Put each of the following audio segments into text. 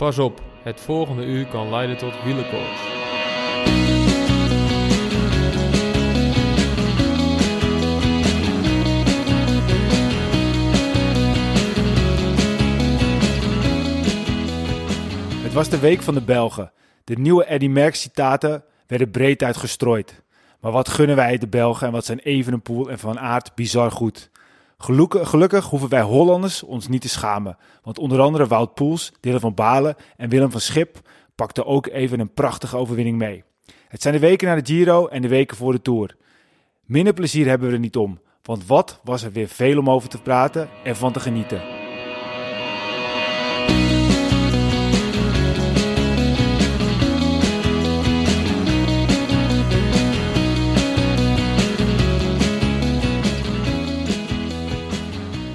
Pas op, het volgende uur kan leiden tot wielenkoorts. Het was de week van de Belgen. De nieuwe Eddy Merckx citaten werden breed uitgestrooid. Maar wat gunnen wij de Belgen en wat zijn Evenepoel en Van Aert bizar goed. Gelukkig, gelukkig hoeven wij Hollanders ons niet te schamen. Want onder andere Wout Poels, Dylan van Balen en Willem van Schip pakten ook even een prachtige overwinning mee. Het zijn de weken na de Giro en de weken voor de Tour. Minder plezier hebben we er niet om. Want wat was er weer veel om over te praten en van te genieten.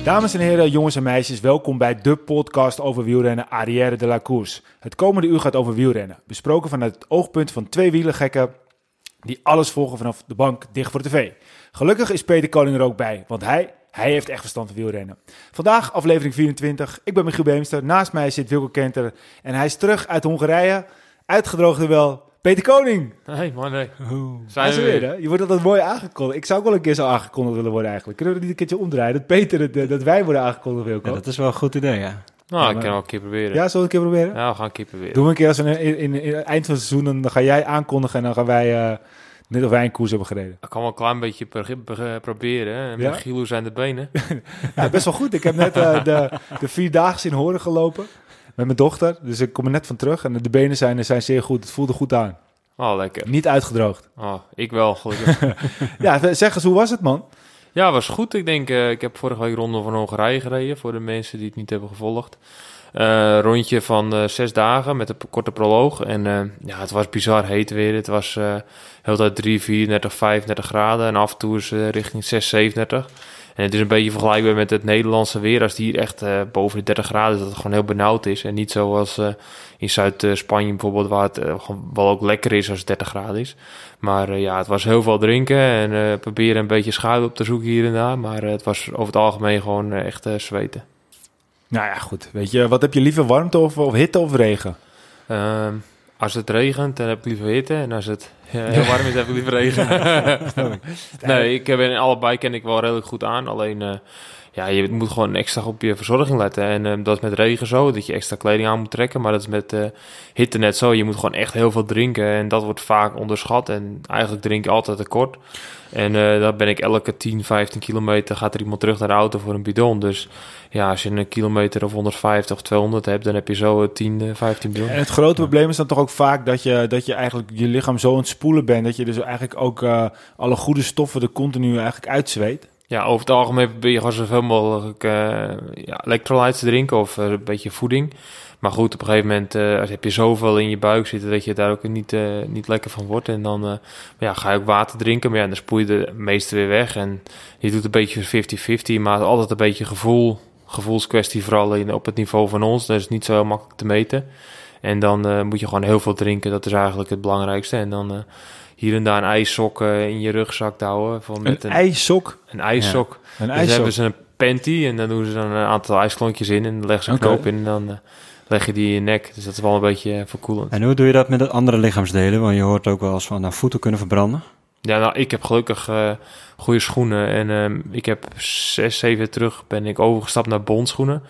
Dames en heren, jongens en meisjes, welkom bij de podcast over wielrennen Arrière de la Course. Het komende uur gaat over wielrennen, besproken vanuit het oogpunt van twee wielergekken die alles volgen vanaf de bank dicht voor de tv. Gelukkig is Peter Koning er ook bij, want hij, hij heeft echt verstand van wielrennen. Vandaag aflevering 24, ik ben Michiel Beemster, naast mij zit Wilco Kenter en hij is terug uit Hongarije, uitgedroogde wel, Peter Koning. Hey man, nee. Zijn ze weer, hè? Je wordt altijd mooi aangekondigd. Ik zou ook wel een keer zo aangekondigd willen worden eigenlijk. Kunnen we het niet een keertje omdraaien? Dat Peter, het, dat wij worden aangekondigd, Wilco. Ja, dat is wel een goed idee, ja. Nou, Ja, ik maar- kan wel een keer proberen. Ja, zullen we een keer proberen? Ja, we gaan een keer proberen. Doen we een keer als we in, in, in het eind van het seizoen, dan, dan ga jij aankondigen en dan gaan wij, eh, net of wij een koers hebben gereden. Ik kan wel een klein beetje pro- pro- proberen. hè. En Ja? met Gilo zijn de benen. Ja, best wel goed. Ik heb net eh, de, de vierdaagse in Horen gelopen met mijn dochter. Dus ik kom er net van terug en de benen zijn, zijn zeer goed. Het voelde goed aan. Oh, lekker. Niet uitgedroogd. Oh, ik wel, gelukkig. Ja, zeg eens, hoe was het, man? ja, was goed. Ik denk, eh, ik heb vorige week Ronde van Hongarije gereden. Voor de mensen die het niet hebben gevolgd. Eh, rondje van eh, zes dagen met een korte proloog. En eh, ja, het was bizar heet weer. Het was heel tijd 3, 34, 35 graden. En af en toe is richting 6, 37. En het is een beetje vergelijkbaar met het Nederlandse weer. Als die hier echt boven de 30 graden is, dat het gewoon heel benauwd is. En niet zoals in Zuid-Spanje bijvoorbeeld, waar het wel ook lekker is als het 30 graden is. Maar ja, het was heel veel drinken en proberen een beetje schaduw op te zoeken hier en daar. Maar het was over het algemeen gewoon echt zweten. Nou ja, goed. Weet je, wat heb je liever, warmte of, of hitte of regen? Ehm, als het regent, dan heb ik liever hitte. En als het eh, heel warm is, heb ik liever regen. nee, ik ben in allebei ken ik wel redelijk goed aan. Alleen, eh, ja, je moet gewoon extra op je verzorging letten. En eh, dat is met regen zo, dat je extra kleding aan moet trekken. Maar dat is met eh, hitte net zo. Je moet gewoon echt heel veel drinken. En dat wordt vaak onderschat. En eigenlijk drink ik altijd tekort. En eh dan ben ik elke 10, 15 kilometer gaat er iemand terug naar de auto voor een bidon. Dus ja, als je een kilometer of 150 of 200 hebt, dan heb je zo eh, 10, eh, 15 bidon. En het grote probleem is dan toch ook vaak dat je, dat je eigenlijk je lichaam zo aan het spoelen bent... dat je dus eigenlijk ook eh, alle goede stoffen er continu eigenlijk uitzweet. Ja, over het algemeen probeer je gewoon zoveel mogelijk eh ja, electrolytes te drinken of eh, een beetje voeding. Maar goed, op een gegeven moment eh, als heb je zoveel in je buik zitten dat je daar ook niet, eh, niet lekker van wordt. En dan eh, ja, ga je ook water drinken, maar ja, dan spoel je de meeste weer weg. En je doet een beetje 50-50, maar altijd een beetje gevoel, gevoelskwestie, vooral in, op het niveau van ons. Dat is niet zo heel makkelijk te meten. En dan moet je gewoon heel veel drinken, dat is eigenlijk het belangrijkste. En dan hier en daar een ijssok in je rugzak te houden. Van met Een een, ijssok. een ijssok. Een Dus ijssok. hebben ze een panty en dan doen ze dan een aantal ijsklontjes in en leggen ze een knoop in en dan leg je die in je nek. Dus dat is wel een beetje eh, verkoelend. En hoe doe je dat met de andere lichaamsdelen? Want je hoort ook wel eens van nou, voeten kunnen verbranden. Ja, nou, ik heb gelukkig eh, goede schoenen en ehm, ik heb zes, zeven jaar terug ben ik overgestapt naar bondschoenen.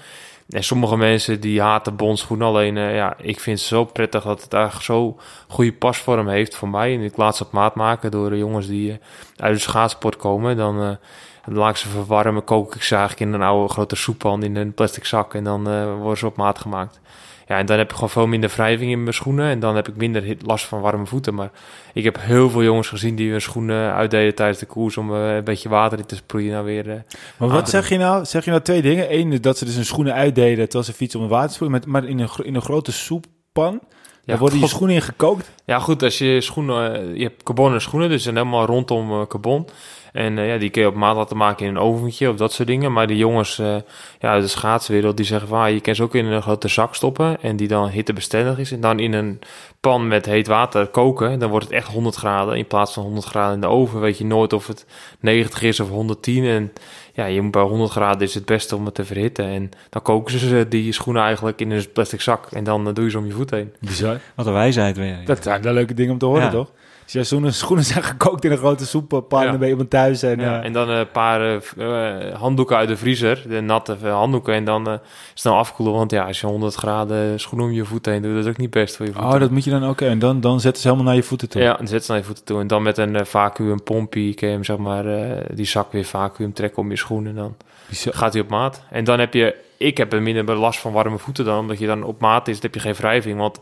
En sommige mensen die haten bondschoenen, alleen eh, ja, ik vind het zo prettig dat het eigenlijk zo goede pasvorm heeft voor mij. En ik laat ze op maat maken door de jongens die uit de schaatsport komen. Dan, dan laat ik ze verwarmen, kook ik ze eigenlijk in een oude grote soeppan in een plastic zak en dan eh, worden ze op maat gemaakt. Ja, en dan heb ik gewoon veel minder wrijving in mijn schoenen en dan heb ik minder last van warme voeten. Maar ik heb heel veel jongens gezien die hun schoenen uitdeden tijdens de koers om eh, een beetje water in te sproeien. Nou weer, eh, Maar wat zeg je nou? Zeg je nou twee dingen? Eén, dat ze dus hun schoenen uitdeden terwijl ze fietsen om water te. Met, maar in een, in een grote soeppan. Daar worden je schoenen in gekookt. Ja, goed, als je schoenen, je hebt carbonen schoenen, dus ze zijn helemaal rondom carbon. En eh, ja, die kun je op maat laten maken in een oventje of dat soort dingen. Maar die jongens eh, ja, uit de schaatswereld, die zeggen van, ah, je kan ze ook in een grote zak stoppen en die dan hittebestendig is. En dan in een pan met heet water koken, dan wordt het echt 100 graden. In plaats van 100 graden in de oven weet je nooit of het 90 is of 110. En ja, je moet bij 100 graden is het beste om het te verhitten. En dan koken ze die schoenen eigenlijk in een plastic zak. En dan eh, doe je ze om je voet heen. Bizar. Wat een wijsheid weer. Dat zijn wel leuke dingen om te horen, Ja. toch? Als je schoenen, schoenen zijn gekookt in een grote soeppan, Ja. dan ben je iemand thuis. En, Ja, eh, en dan een paar eh, v- eh, handdoeken uit de vriezer, de natte eh, handdoeken, en dan eh, snel afkoelen. Want ja, als je 100 graden schoen om je voeten heen doet, dat is ook niet best voor je voeten. oh, dat moet je dan ook. En dan, dan zetten ze helemaal naar je voeten toe. Ja, en zet ze naar je voeten toe. En dan met een eh, vacuüm pompie kun je hem, zeg maar, eh, die zak weer vacuüm trekken om je schoenen. En dan Bizar. gaat hij op maat. En dan heb je, ik heb er minder last van warme voeten dan, omdat je dan op maat is, dan heb je geen wrijving. Want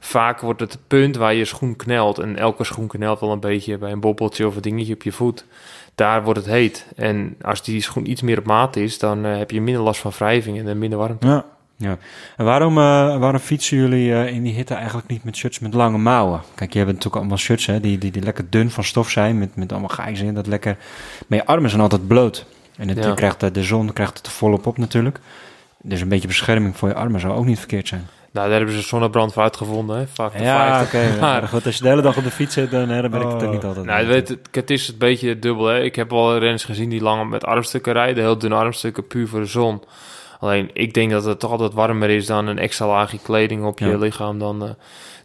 vaak wordt het punt waar je schoen knelt, en elke schoen knelt wel een beetje bij een bobbeltje of een dingetje op je voet. Daar wordt het heet. En als die schoen iets meer op maat is, dan eh, heb je minder last van wrijving en minder warmte. Ja. En waarom, eh, waarom fietsen jullie eh, in die hitte eigenlijk niet met shirts met lange mouwen? Kijk, je hebt natuurlijk allemaal shirts hè, die, die, die lekker dun van stof zijn, met, met allemaal gijzen in, dat lekker... Maar je armen zijn altijd bloot. En het, Ja. krijgt, de zon krijgt het er volop op natuurlijk. Dus een beetje bescherming voor je armen zou ook niet verkeerd zijn. Nou, daar hebben ze zonnebrand voor uitgevonden, hè? Vaak de Ja, 50. oké. Maar- goed, als je de hele dag op de fiets zit, dan, hè, dan ben ik het ook Oh. niet altijd. Nou, weet, het, het is een beetje dubbel. Hè? Ik heb wel renners gezien die lang met armstukken rijden. Heel dunne armstukken, puur voor de zon. Alleen, ik denk dat het toch altijd warmer is dan een extra laagje kleding op je Ja. lichaam dan, eh,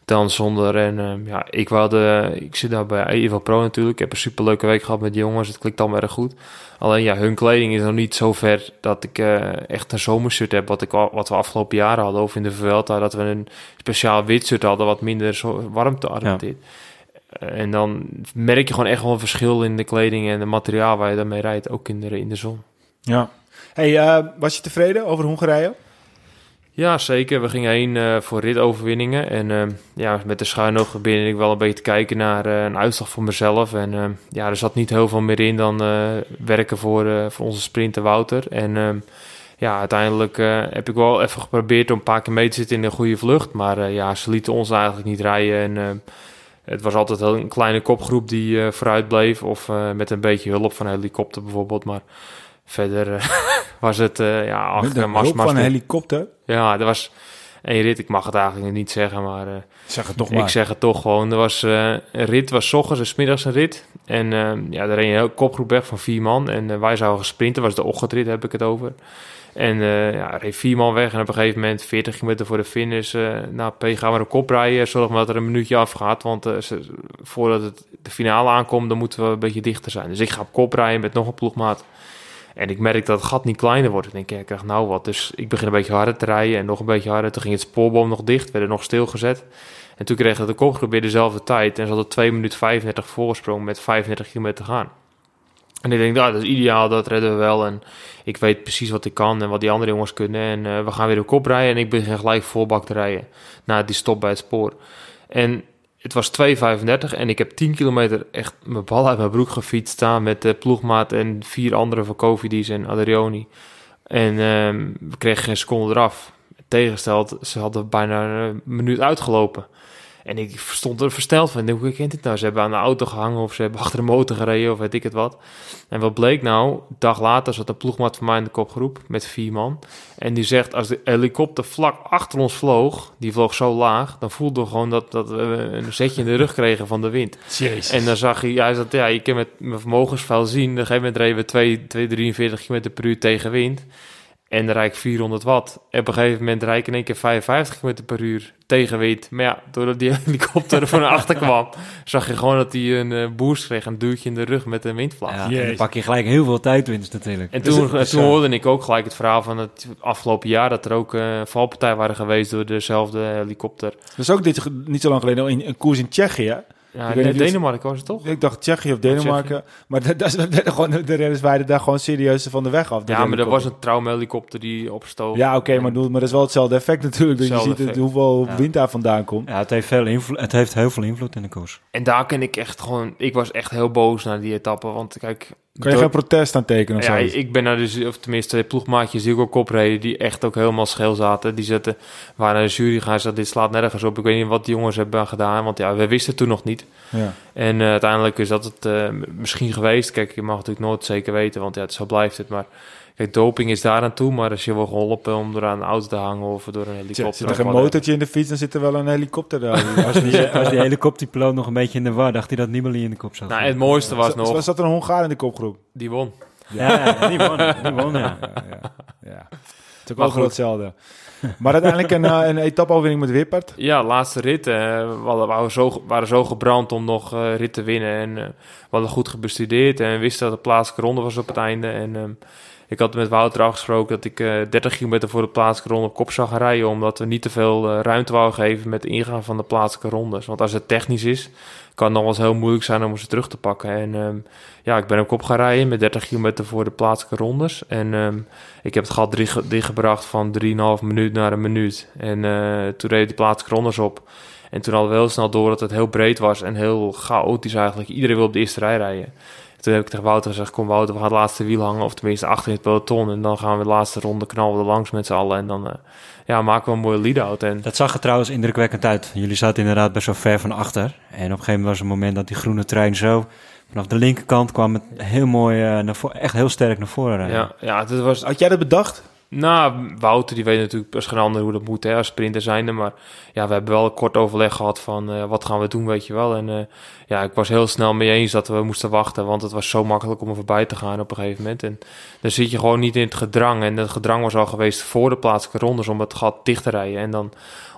dan zonder. En eh, ja, ik, wou de, ik zit daar bij Evo Pro natuurlijk. Ik heb een superleuke week gehad met die jongens. Het klikt allemaal erg goed. Alleen ja, hun kleding is nog niet zo ver dat ik eh, echt een zomershirt heb. Wat, ik, wat we afgelopen jaren hadden. Of in de Vuelta dat we een speciaal wit shirt hadden. Wat minder zo warmte adapteert. En dan merk je gewoon echt wel een verschil in de kleding en het materiaal waar je daarmee rijdt, ook in de, in de zon. ja. Hey, eh, was je tevreden over Hongarije? Ja, zeker. We gingen heen eh, voor ritoverwinningen. En eh, ja, met de schuin oog begin ik wel een beetje te kijken naar eh, een uitslag voor mezelf. En eh, ja, er zat niet heel veel meer in dan eh, werken voor, voor onze sprinter Wouter. En eh, ja, uiteindelijk heb ik wel even geprobeerd om een paar keer mee te zitten in een goede vlucht. Maar ja, ze lieten ons eigenlijk niet rijden. En het was altijd een kleine kopgroep die vooruit bleef. Of met een beetje hulp van een helikopter bijvoorbeeld. Maar verder eh, was het eh, ja, ach, Met de mas- van een helikopter? ja, er was een rit. Ik mag het eigenlijk niet zeggen, maar eh, Zeg het toch maar. ik zeg het toch gewoon. Er was een rit, was ochtends en middags een rit. En eh, ja, reed een hele kopgroep weg van vier man. En wij zouden sprinten, was de ochtendrit, heb ik het over. En eh ja, reed vier man weg. En op een gegeven moment, 40 kilometer voor de finish, nou, P, gaan we de kop rijden. Zorg maar dat er een minuutje afgaat. Want ze- voordat het de finale aankomt, dan moeten we een beetje dichter zijn. Dus ik ga op kop rijden met nog een ploegmaat. En ik merk dat het gat niet kleiner wordt. Ik denk, ja, ik krijg nou wat. Dus ik begin een beetje harder te rijden en nog een beetje harder. Toen ging het spoorboom nog dicht, werden nog stilgezet. En toen kregen we de kopgroep weer dezelfde tijd. En ze hadden 2 minuten 35 voorsprong met 35 kilometer te gaan. En ik denk, nou, dat is ideaal, dat redden we wel. En ik weet precies wat ik kan en wat die andere jongens kunnen. En eh, we gaan weer de kop rijden en ik begin gelijk voorbak te rijden. Na die stop bij het spoor. En het was 2,35 en ik heb 10 kilometer echt mijn bal uit mijn broek gefietst staan met de ploegmaat en vier andere van Covidis en Adrioni. En ehm, we kregen geen seconde eraf. Tegengesteld, ze hadden bijna een minuut uitgelopen. En ik stond er versteld van. Hoe kent dit nou? Ze hebben aan de auto gehangen of ze hebben achter de motor gereden of weet ik het wat. En wat bleek nou? Een dag later zat een ploegmaat van mij in de kopgroep met vier man. En die zegt, als de helikopter vlak achter ons vloog, die vloog zo laag, dan voelden we gewoon dat, dat we een zetje in de rug kregen van de wind. Jezus. En dan zag je, hij zat, ja, je kan met mijn vermogensvuil zien. Op een gegeven moment reden we 2, 2 43 km per uur tegen wind. En ik 400 watt. En op een gegeven moment rijd ik in één keer 55 km per uur tegen wind. Maar ja, doordat die helikopter er van achter kwam, zag je gewoon dat hij een eh, boost kreeg. Een duwtje in de rug met een windvlaag. Ja, en dan pak je gelijk heel veel tijdwinst natuurlijk. En toen, toen hoorde ik ook gelijk het verhaal van het afgelopen jaar... dat er ook eh valpartijen waren geweest door dezelfde helikopter. Dat is ook dit, niet zo lang geleden in een koers in Tsjechië. Ja, Ik weet Denemarken was het toch? Ik dacht Tsjechië of Denemarken. Maar dat, dat, is- dat, gewoon, de renners waren daar gewoon serieus van de weg af. Ja, maar er was een traumhelikopter die opstoot. Ja, oké, maar, maar dat is wel hetzelfde effect natuurlijk. Dat je ziet het, hoeveel Ja. wind daar vandaan komt. Ja, het heeft, veel invloed, het heeft heel veel invloed in de koers. En daar ken ik echt gewoon... Ik was echt heel boos naar die etappe. Want kijk, Kan je geen protest aan tekenen of ja, zo? ik ben naar dus, of tenminste ploegmaatjes die ook op kop reden, die echt ook helemaal scheel zaten. Die zetten, waren naar de jury gaan, zeiden, dit slaat nergens op. Ik weet niet wat die jongens hebben gedaan, want ja, we wisten het toen nog niet. Ja. En eh, uiteindelijk is dat het eh, misschien geweest. Kijk, je mag natuurlijk nooit zeker weten, want ja, het, zo blijft het. Maar kijk, doping is daar aan toe, maar als je wordt geholpen om er aan een auto te hangen of door een Tja, helikopter. Zit er whatever. motortje in de fiets, dan zit er wel een helikopter daar. Als die, als die helikopterpiloot nog een beetje in de war, dacht hij dat Nibali in de kop zat. Nou, het mooiste was nog, Zat er een Hongaar in de kopgroep? die won. Ja, ja, die won, die won, ja. Ja, ja, ja. Het is ook wel goed. hetzelfde. Maar uiteindelijk een, eh, een etappe-overwinning met Wippert. Ja, laatste rit. eh, we hadden- waren, zo, waren zo gebrand om nog eh, rit te winnen. En eh, we hadden goed gebestudeerd en wisten dat de plaatselijke ronde was op het einde. En ehm, ik had met Wouter afgesproken dat ik eh 30 kilometer voor de plaatselijke ronde op kop zou gaan rijden. Omdat we niet te veel eh, ruimte wouden geven met de ingaan van de plaatselijke rondes. Want als het technisch is, kan het nog wel eens heel moeilijk zijn om ze terug te pakken. En ehm, ja, ik ben op gaan rijden met 30 kilometer voor de plaatselijke rondes. En ehm, ik heb het gat drie- dichtgebracht van 3,5 minuut naar een minuut. En eh, toen reed die plaatselijke rondes op. En toen hadden we heel snel door dat het heel breed was en heel chaotisch eigenlijk. Iedereen wil op de eerste rij rijden. Toen heb ik tegen Wouter gezegd, kom Wouter, we gaan het laatste wiel hangen. Of tenminste achter in het peloton. En dan gaan we de laatste ronde knallen er langs met z'n allen. En dan eh, ja, maken we een mooie lead-out. En Dat zag er trouwens indrukwekkend uit. Jullie zaten inderdaad best wel ver van achter. En op een gegeven moment was er een moment dat die groene trein zo... Vanaf de linkerkant kwam het heel mooi, eh, naar echt heel sterk naar voren rijden. ja, ja, het was Had jij dat bedacht? Nou, Wouter die weet natuurlijk als geen ander hoe dat moet hè, als sprinter zijnde. Maar ja, we hebben wel een kort overleg gehad van eh, wat gaan we doen, weet je wel. En eh, ja, ik was heel snel mee eens dat we moesten wachten. Want het was zo makkelijk om er voorbij te gaan op een gegeven moment. En dan zit je gewoon niet in het gedrang. En het gedrang was al geweest voor de plaatselijke rondes om het gat dicht te rijden. En dan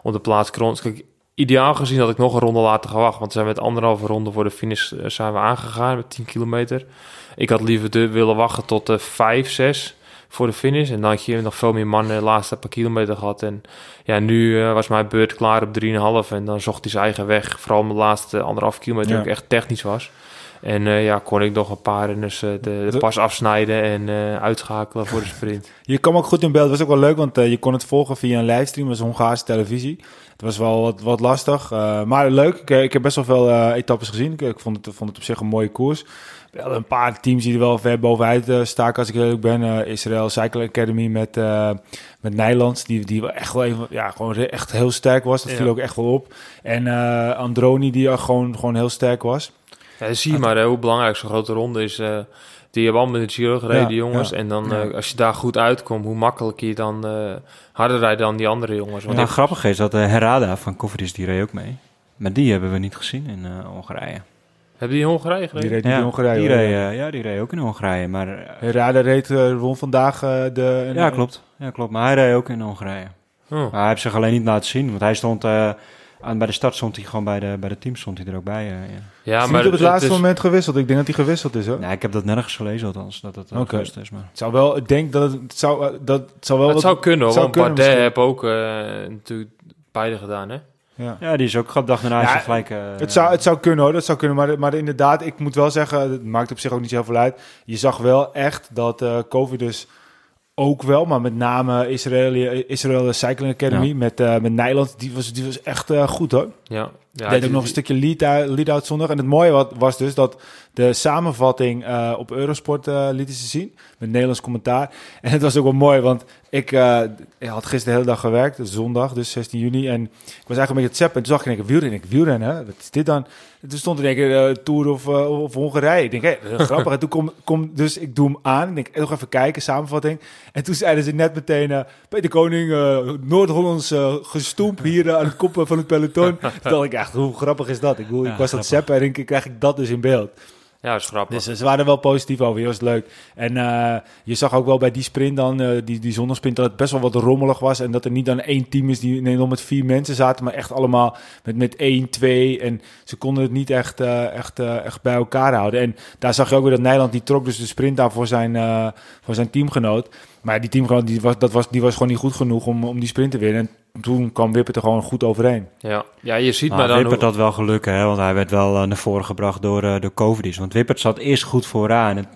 op de plaatselijke rondes... Ideaal gezien had ik nog een ronde later gewacht. Want we zijn met anderhalve ronde voor de finish eh, zijn we aangegaan met 10 kilometer. Ik had liever de, willen wachten tot de 5, 6 voor de finish. En dan had je nog veel meer mannen de laatste paar kilometer gehad. En ja, nu eh, was mijn beurt klaar op 3,5. En dan zocht hij zijn eigen weg. Vooral de laatste anderhalf kilometer Ja. ook echt technisch was. En eh, ja, kon ik nog een paar eh, de, pas afsnijden en uitschakelen voor de sprint. Je kwam ook goed in beeld. Was ook wel leuk, want je kon het volgen via een livestream. Dat was Hongaarse televisie. Het was wel wat, wat lastig, maar leuk. Ik, ik heb best wel veel etappes gezien. Ik, ik vond, het, vond het op zich een mooie koers. Wel een paar teams die er wel ver bovenuit eh, staken, als ik eerlijk ben. Eh, Israël Cycle Academy met, eh met Nijlands, die, die wel echt wel even, ja, gewoon echt heel sterk was. Dat Ja. viel ook echt wel op. En eh, Androni, die ook gewoon, gewoon heel sterk was. Ja, zie je maar hè, hoe belangrijk zo'n grote ronde is. eh, die hebben allemaal met de Giro gereden, Ja, die jongens. ja. En dan, Ja. eh, als je daar goed uitkomt, hoe makkelijker je dan eh, harder rijdt dan die andere jongens. Want Nou, grappig is dat de Herada van Koffiedis, die reed ook mee. Maar die hebben we niet gezien in eh, Hongarije. Hebben die in Hongarije Die gereden? reed niet in Hongarije. die reed, eh, ja, die reed ook in Hongarije. Maar, eh, Herada reed, eh, won vandaag eh, de... ja, klopt. ja, klopt. Maar hij reed ook in Hongarije. Oh. Maar hij heeft zich alleen niet laten zien. Want hij stond eh, aan, bij de start stond hij gewoon bij de, bij de team stond hij er ook bij. eh, ja. Ja, Is maar niet op het het laatste is- moment gewisseld. Ik denk dat hij gewisseld is, hoor. Nee, ik heb dat nergens gelezen althans, dat het Oké. okay. is. Maar. Het zou wel, ik denk dat het, het zou, dat het zou wel het wat- zou kunnen, hoor, zou want kunnen Bardet heeft ook eh, natuurlijk beide gedaan, hè? Ja. Ja, die is ook dag daarna Ja, hij gelijk... eh, Het zou, het zou kunnen hoor, dat zou kunnen. Maar, maar inderdaad, ik moet wel zeggen, het maakt op zich ook niet zoveel uit. Je zag wel echt dat eh COVID dus ook wel, maar met name Israël, Israël Cycling Academy Ja. met, eh met Nijland, die was, die was echt eh, goed hoor. Ja. ja deed ook nog een stukje lead-out lead zondag. En het mooie wat, was dus dat de samenvatting eh, op Eurosport lieten ze zien. Met Nederlands commentaar. En het was ook wel mooi, want ik, ik had gisteren de hele dag gewerkt. zondag, dus 16 juni. En ik was eigenlijk een beetje het zappen. En toen zag ik keer wielrennen. Ik wielrennen, wat is dit dan? En toen stond er één keer eh, Tour of, eh, of Hongarije. Ik denk, hé, dat is grappig. en toen kom, kom, dus ik doe hem aan. Ik denk, eh, nog even kijken, samenvatting. En toen zeiden ze net meteen, eh, Peter Koning, Noord-Hollands gestoemd hier aan het koppen van het peloton. toen dacht ik echt, hoe grappig is dat? Ik, bedoel, ik was grappig. zappen en keer krijg ik dat dus in beeld. Ja, dat is grappig. Dus eh, ze waren wel positief over, heel was leuk. En eh, je zag ook wel bij die sprint dan, eh, die, die zondagsprint, dat het best wel wat rommelig was. En dat er niet dan één team is die nee, met vier mensen zaten, maar echt allemaal met, met één, twee. En ze konden het niet echt, echt, echt bij elkaar houden. En daar zag je ook weer dat Nederland, die trok dus de sprint aan voor zijn, voor zijn teamgenoot. Maar die teamgenoot, die was, dat was, die was gewoon niet goed genoeg om, om die sprint te winnen. En toen kwam Wippert er gewoon goed overheen. Ja. ja, je ziet Maar maar dan... Wippert hoe- had wel geluk, hè, want hij werd wel eh, naar voren gebracht door, eh door Covidis. Want Wippert zat eerst goed vooraan. Het,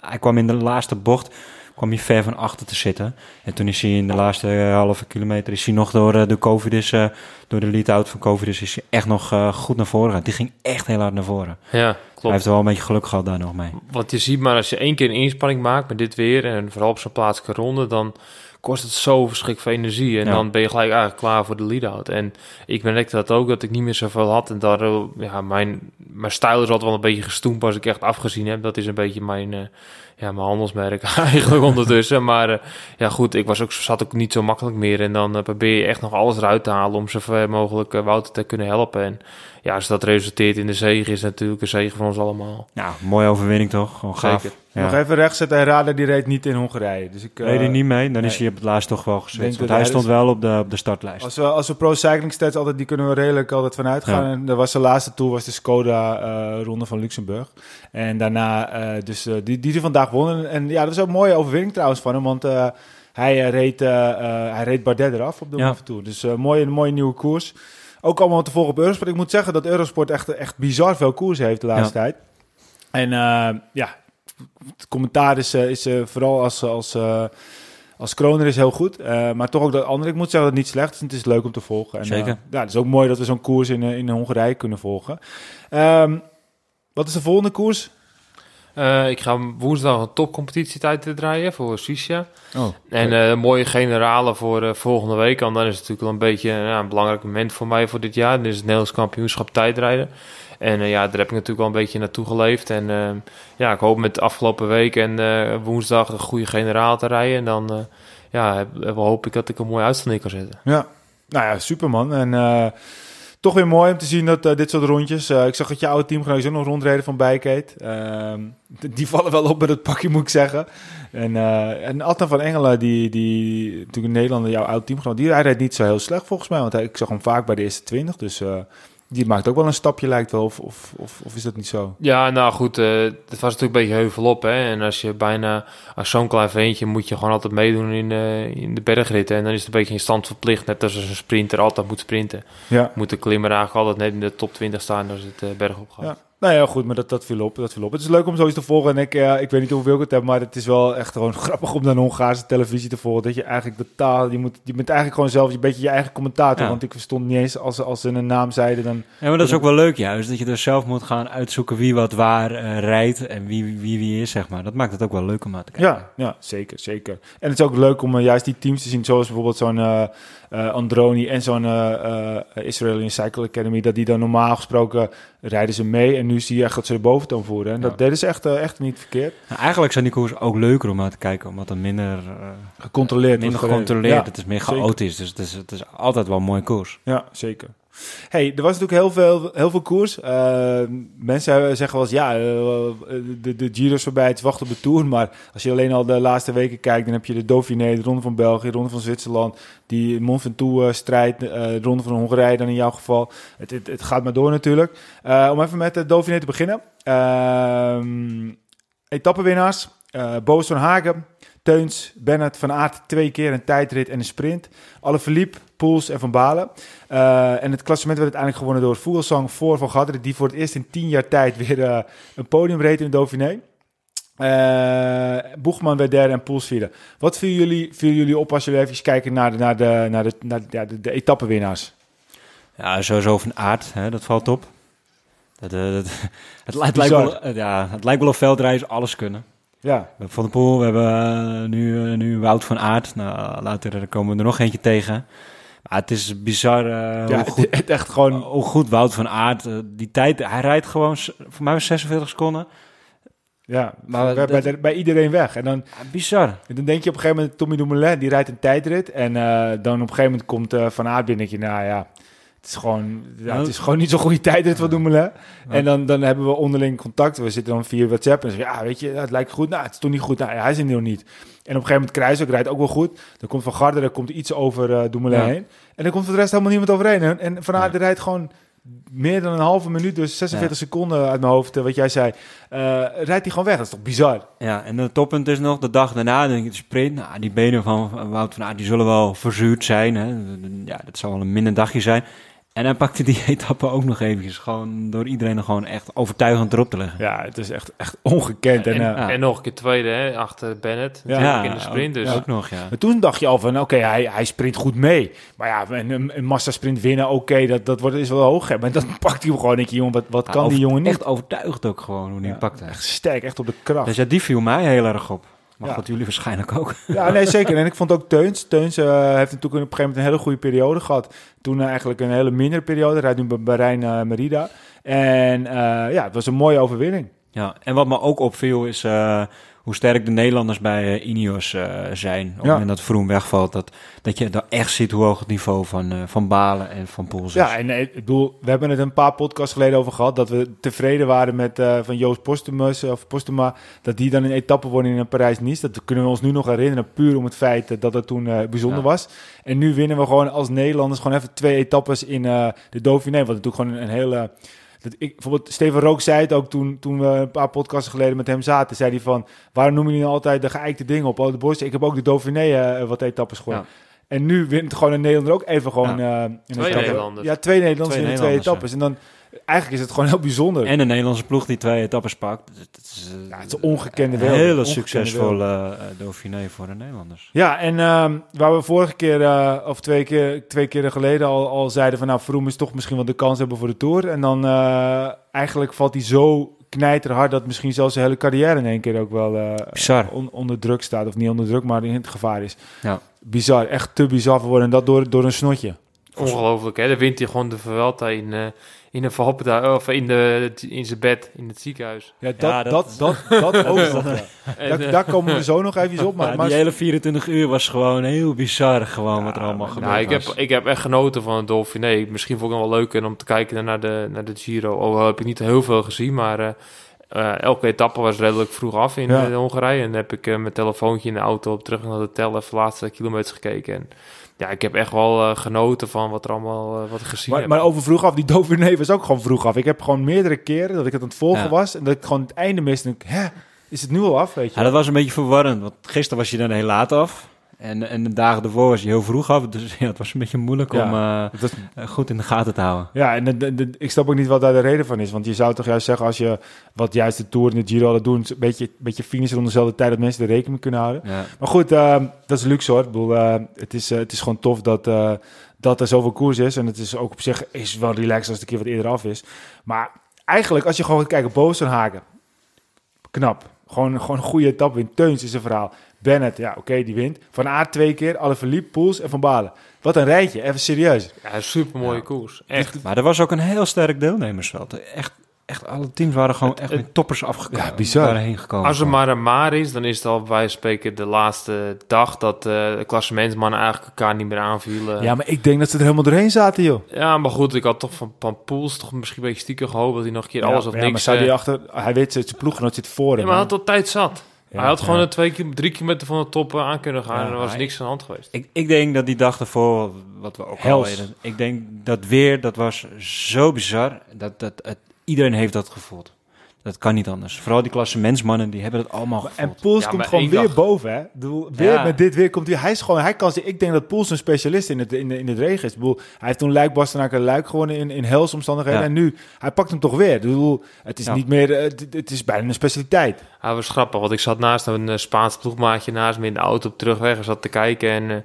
hij kwam in de laatste bocht kwam hij ver van achter te zitten. En toen is hij in de laatste eh, halve kilometer, is hij nog door eh, de Covidis, eh, door de lead-out van Covidis, is hij echt nog goed naar voren gegaan. Die ging echt heel hard naar voren. Ja, Hij klopt. heeft wel een beetje geluk gehad daar nog mee. Want je ziet maar, als je één keer een inspanning maakt met dit weer... en vooral op zo'n plaatselijke ronde... dan kost het zo verschrikkelijk veel energie. En Ja. dan ben je gelijk eigenlijk klaar voor de lead-out. En ik merkte dat ook, dat ik niet meer zoveel had. En daar, ja, mijn, mijn stijl is altijd wel een beetje gestoemd als ik echt afgezien heb. Dat is een beetje mijn, ja, mijn handelsmerk eigenlijk ondertussen. Maar eh, ja, goed, ik was ook, zat ook niet zo makkelijk meer. En dan eh, probeer je echt nog alles eruit te halen om zo ver mogelijk eh, Wouter te kunnen helpen. En ja, als dat resulteert in de zege, is natuurlijk een zege van ons allemaal. Nou, mooie overwinning toch? Gewoon gaaf. Zeker. Ja. Nog even recht zetten. En Radar die reed niet in Hongarije. Dus ik, eh, Reed hij niet mee, dan is nee. hij op het laatst toch wel gezet. Want dat hij stond dus- wel op de, op de startlijst. Als we, als we pro cycling stats altijd, die kunnen we redelijk altijd vanuit gaan. Ja. En dat was de laatste tour, was de Skoda eh, ronde van Luxemburg. En daarna, eh, dus eh, die, die er vandaag En ja, dat is ook een mooie overwinning trouwens van hem, want eh, hij, eh, reed, eh, hij reed Bardet eraf op de Ja. Tour. Dus mooie, een mooie nieuwe koers. Ook allemaal te volgen op Eurosport. Ik moet zeggen dat Eurosport echt, echt bizar veel koers heeft de laatste tijd. En ja, het commentaar is, is vooral als, als, als kroner is heel goed. Maar toch ook dat andere. Ik moet zeggen dat het niet slecht is. Het is leuk om te volgen. En, Zeker. ja, het is ook mooi dat we zo'n koers in, in Hongarije kunnen volgen. Ehm, wat is de volgende koers? Eh, ik ga woensdag een topcompetitietijd draaien voor Sucia. Oh, En eh, mooie generale voor eh, volgende week. En dan is het natuurlijk wel een beetje een belangrijk moment voor mij voor dit jaar. Dit is het Nederlands kampioenschap tijdrijden. En ja, daar heb ik natuurlijk wel een beetje naartoe geleefd. En ja, ik hoop met de afgelopen week en woensdag een goede generaal te rijden. En dan ja, hoop ik dat ik een mooie uitstand neer kan zetten. Ja, nou ja, superman. En toch weer mooi om te zien dat eh, dit soort rondjes... eh, ik zag dat je oude teamgenootjes ook nog rondreden van Bijkeet. Ehm, die vallen wel op met het pakje, moet ik zeggen. En, eh en van Engelen, die, die natuurlijk in Nederland, jouw oude teamgenoot... die rijdt niet zo heel slecht volgens mij. Want ik zag hem vaak bij de eerste 20. Dus die maakt ook wel een stapje, lijkt wel. Of, of, of, of is dat niet zo? Ja, nou goed, eh, het was natuurlijk een beetje heuvelop. Hè? En als je bijna, als zo'n klein veentje moet je gewoon altijd meedoen in, eh, in de bergritten. En dan is het een beetje in stand verplicht, net als een sprinter altijd moet sprinten. Ja. Moet de klimmer eigenlijk altijd net in de top 20 staan als het eh, bergop gaat. Ja. Nou ja, goed, maar dat, dat viel op. Dat viel op. Het is leuk om zoiets te volgen. En ik, ik weet niet hoeveel ik het heb, maar het is wel echt gewoon grappig om naar Hongaarse televisie te volgen. Dat je eigenlijk de taal, je, moet, je bent eigenlijk gewoon zelf een beetje je eigen commentator. Ja. Want ik verstond niet eens als, ze- als ze een naam zeiden, dan... Ja, maar dat is ook wel leuk juist, dat je er zelf moet gaan uitzoeken wie wat waar eh, rijdt en wie, wie wie is, zeg maar. Dat maakt het ook wel leuk om naar te kijken. Ja, ja zeker, zeker. En het is ook leuk om eh, juist die teams te zien, zoals bijvoorbeeld zo'n eh Androni en zo'n eh Israeli Cycle Academy, dat die dan normaal gesproken rijden ze mee en nu zie je echt dat ze de boventoon voeren. En dat Ja. deden ze echt, eh, echt niet verkeerd. Nou, eigenlijk zijn die koers ook leuker om naar te kijken, omdat het minder, eh, Gecontroleerd. minder gecontroleerd, Ja. het is meer zeker. chaotisch, dus het is, het is altijd wel een mooie koers. Ja, zeker. Hey, er was natuurlijk heel veel, heel veel koers. Eh, mensen zeggen wel eens, ja, eh, de, de Giro voorbij, het wachten op de Tour. Maar als je alleen al de laatste weken kijkt, dan heb je de Dauphiné, de Ronde van België, de Ronde van Zwitserland, die Mont Ventoux-strijd, eh, de Ronde van Hongarije dan in jouw geval. Het, het, het gaat maar door natuurlijk. Om even met de Dauphiné te beginnen. Ehm etappenwinnaars, Boos van Hagen, Teuns, Bennett, Van Aert twee keer een tijdrit en een sprint. Alle verliep, Poels en Van Balen. Eh, en het klassement werd uiteindelijk gewonnen door Vogelsang voor Van Gadderen, die voor het eerst in tien jaar tijd weer eh, een podium reed in de Dauphiné. Eh Boegman werd derde en Poels vierde. Wat vielen jullie, vielen jullie op als jullie even kijken naar de, naar de, naar de, naar de, ja, de, de etappenwinnaars? Ja, sowieso van aard, hè, dat valt op. Dat, dat, het, lijkt, wel, ja, het lijkt wel of veldrijders alles kunnen. Ja, Van der Poel, we hebben nu, nu Wout van Aert. Nou, later komen we er nog eentje tegen. Maar het is bizar eh, ja hoe, goed, het, het echt gewoon... hoe goed Wout van Aert... eh, die tijd, hij rijdt gewoon, voor mij was 46 seconden. Ja, Maar bij, dat- bij, bij iedereen weg. En dan, Ja, bizar. En dan denk je op een gegeven moment, Tommy Dumoulin, die rijdt een tijdrit. En eh, dan op een gegeven moment komt Van Aert binnen. denk je, nou ja, het is gewoon, ja, het is gewoon niet zo'n goede tijdrit van Dumoulin. En dan, dan hebben we onderling contact. We zitten dan via WhatsApp en zeggen, ja, weet je, het lijkt goed. Nou, het is toch niet goed. Nou, ja, hij is er nog niet. En op een gegeven moment Kruijs ook rijdt ook wel goed. Dan komt Van Garderen, komt iets over Dumoulin Ja. heen. En dan komt voor de rest helemaal niemand overheen. En, en Van Aert Ja. rijdt gewoon meer dan een halve minuut, dus 46 seconden uit mijn hoofd, eh, wat jij zei. eh, rijdt hij gewoon weg. Dat is toch bizar? Ja, en het toppunt is nog de dag daarna, denk ik, de sprint. Nou, die benen van van Wout van Aert, die zullen wel verzuurd zijn. Hè. Ja, dat zal wel een minder dagje zijn. En hij pakte die etappe ook nog eventjes. Gewoon door iedereen er gewoon echt overtuigend erop te leggen. Ja, het is echt, echt ongekend. En, En, eh, Ja. en nog een keer tweede hè, achter Bennett. Ja. in de sprint. Dus ook nog, ja. Maar toen dacht je al van, oké, hij, hij sprint goed mee. Maar ja, een, een, een massasprint winnen, oké, dat, dat wordt, is wel hoog. Hè. Maar dan pakt hij hem gewoon. Denk je, jongen, wat, wat kan die jongen niet? Echt overtuigd ook gewoon hoe hij Ja, hem pakte. Echt sterk, echt op de kracht. Dus ja, die viel mij heel erg op. Maar Ja. goed, jullie waarschijnlijk ook. Ja, nee, zeker. En ik vond ook Teuns. Teuns eh, heeft natuurlijk op een gegeven moment een hele goede periode gehad. Toen eh, eigenlijk een hele mindere periode. Rijdt nu bij Bahrein eh, Merida. En ja, het was een mooie overwinning. Ja, en wat me ook opviel is hoe sterk de Nederlanders bij eh, Ineos eh, zijn. Op het Ja. moment dat Vroom wegvalt, dat, dat je daar echt ziet hoe hoog het niveau van, eh, van Balen en van Poels is. Ja, en ik bedoel, we hebben het een paar podcasts geleden over gehad. Dat we tevreden waren met van Joost Postumus of Postuma. Dat die dan een etappe wonnen in Parijs-Nice. Dat kunnen we ons nu nog herinneren. Puur om het feit dat het toen bijzonder Ja. was. En nu winnen we gewoon als Nederlanders gewoon even twee etappes in eh, de Dauphiné. Wat natuurlijk gewoon een, een hele... Dat ik, bijvoorbeeld Steven Rook zei het ook toen, toen we een paar podcasts geleden met hem zaten. Zei hij van, waarom noemen jullie nou altijd de geëikte dingen op? Oh, de Bos, ik heb ook de Dauphiné eh, wat etappes gewonnen. En nu wint gewoon een Nederlander ook even gewoon... eh, in een Twee. Nederlanders. Ja, twee Nederlanders Twee in de twee etappes. En dan, eigenlijk is het gewoon heel bijzonder. En een Nederlandse ploeg die twee etappes pakt. Het is, eh, Ja, het is een ongekende een hele Ongekende succesvolle eh, Dauphiné voor de Nederlanders. Ja, en ehm, waar we vorige keer, eh, of twee keer, twee keren geleden al, al zeiden van... nou, Vroom is toch misschien wel de kans hebben voor de Tour. En dan eigenlijk valt hij zo knijterhard... dat misschien zelfs zijn hele carrière in één keer ook wel on- onder druk staat. Of niet onder druk, maar in het gevaar is. Ja. Bizar, echt te bizar voor woorden. En dat door, door een snotje. Ongelooflijk hè. Dan wint hij gewoon de Vuelta in, eh, in een verhoppen of in, de, in zijn bed in het ziekenhuis. Ja, dat, Ja, dat, dat- dat, dat, ook nog. ja. En, Daar, eh, daar komen we zo nog even op. Maar, Ja, maar die hele 24 uur was gewoon heel bizar gewoon wat er allemaal maar- gebeurd Nou, ik, heb, ik heb echt genoten van het Dauphiné. Misschien vond ik het wel leuker om te kijken naar de, naar de Giro. Al heb ik niet heel veel gezien, maar eh, eh, elke etappe was redelijk vroeg af in Ja. eh, Hongarije. En dan heb ik eh, mijn telefoontje in de auto op terug naar de hotel even de laatste kilometers gekeken. En ja, ik heb echt wel genoten van wat er allemaal wat ik gezien Maar, heb. maar over vroeg af, die Dauphiné was ook gewoon vroeg af. Ik heb gewoon meerdere keren dat ik het aan het volgen Ja. was. En dat ik gewoon het einde miste. En ik, hè, is het nu al af, weet je? Ja, dat was een beetje verwarrend, want gisteren was je dan heel laat af. En, en de dagen ervoor was je heel vroeg af. Dus ja, het was een beetje moeilijk Ja. om was- eh, goed in de gaten te houden. ja, en de, de- de- ik snap ook niet wat daar de reden van is. Want je zou toch juist zeggen, als je wat juist de Tour en de Giro hadden doen... een beetje, beetje finishen rond dezelfde tijd, dat mensen er rekening kunnen houden. Ja. Maar goed, eh, dat is luxe hoor. Ik bedoel, eh, het, is, het is gewoon tof dat, dat er zoveel koers is. En het is ook op zich is wel relaxed als het een keer wat eerder af is. Maar eigenlijk, als je gewoon gaat kijken, Bovenhagen, knap. Gewoon, gewoon een goede etappe win. Teuns is een verhaal. Bennett, ja, oké, die wint. Van Aert twee keer, Alaphilippe, Poels en Van Balen. Wat een rijtje, even serieus. Ja, super mooie Ja. koers. Echt. Maar er was ook een heel sterk deelnemersveld. Echt, echt alle teams waren gewoon echt het- met toppers afgekomen. Ja, bizar. Heen gekomen. Als er maar een maar is, dan is het al bij spreken de laatste dag dat eh, de klassementsmannen eigenlijk elkaar niet meer aanvielen. Ja, maar ik denk dat ze er helemaal doorheen zaten, joh. Ja, maar goed, ik had toch van, van Poels toch misschien een beetje stiekem gehoopt dat hij nog een keer alles ja, of ja, niks... maar zou eh, die achter... Hij weet, zijn ploeggenoot zit voor ja, hem. maar hij had tot tijd zat. Ja, hij had gewoon ja. een twee, drie kilometer van de top eh, aan kunnen gaan Ja, en er was hij- niks aan de hand geweest. Ik, ik denk dat die dag ervoor, wat we ook al weten. Ik denk dat weer, dat was zo bizar. Dat, dat, het, iedereen heeft dat gevoeld. Dat kan niet anders. Vooral die klassementsmannen, die hebben het allemaal En gevoeld. Poels Ja, komt maar gewoon weer dag- boven, hè? Bedoel, weer Ja. met dit weer komt hij. Hij is gewoon, hij kan zich. Ik denk dat Poels een specialist in het in, de, in het regen is. Ik bedoel, hij heeft toen Luik Bastenaken Luik gewonnen in in helse omstandigheden Ja. en nu hij pakt hem toch weer. Ik bedoel, het is Ja. niet meer, eh, het, het is bijna een specialiteit. Hij was grappig, want ik zat naast een eh, Spaans ploegmaatje naast me in de auto op terugweg en zat te kijken. En eh,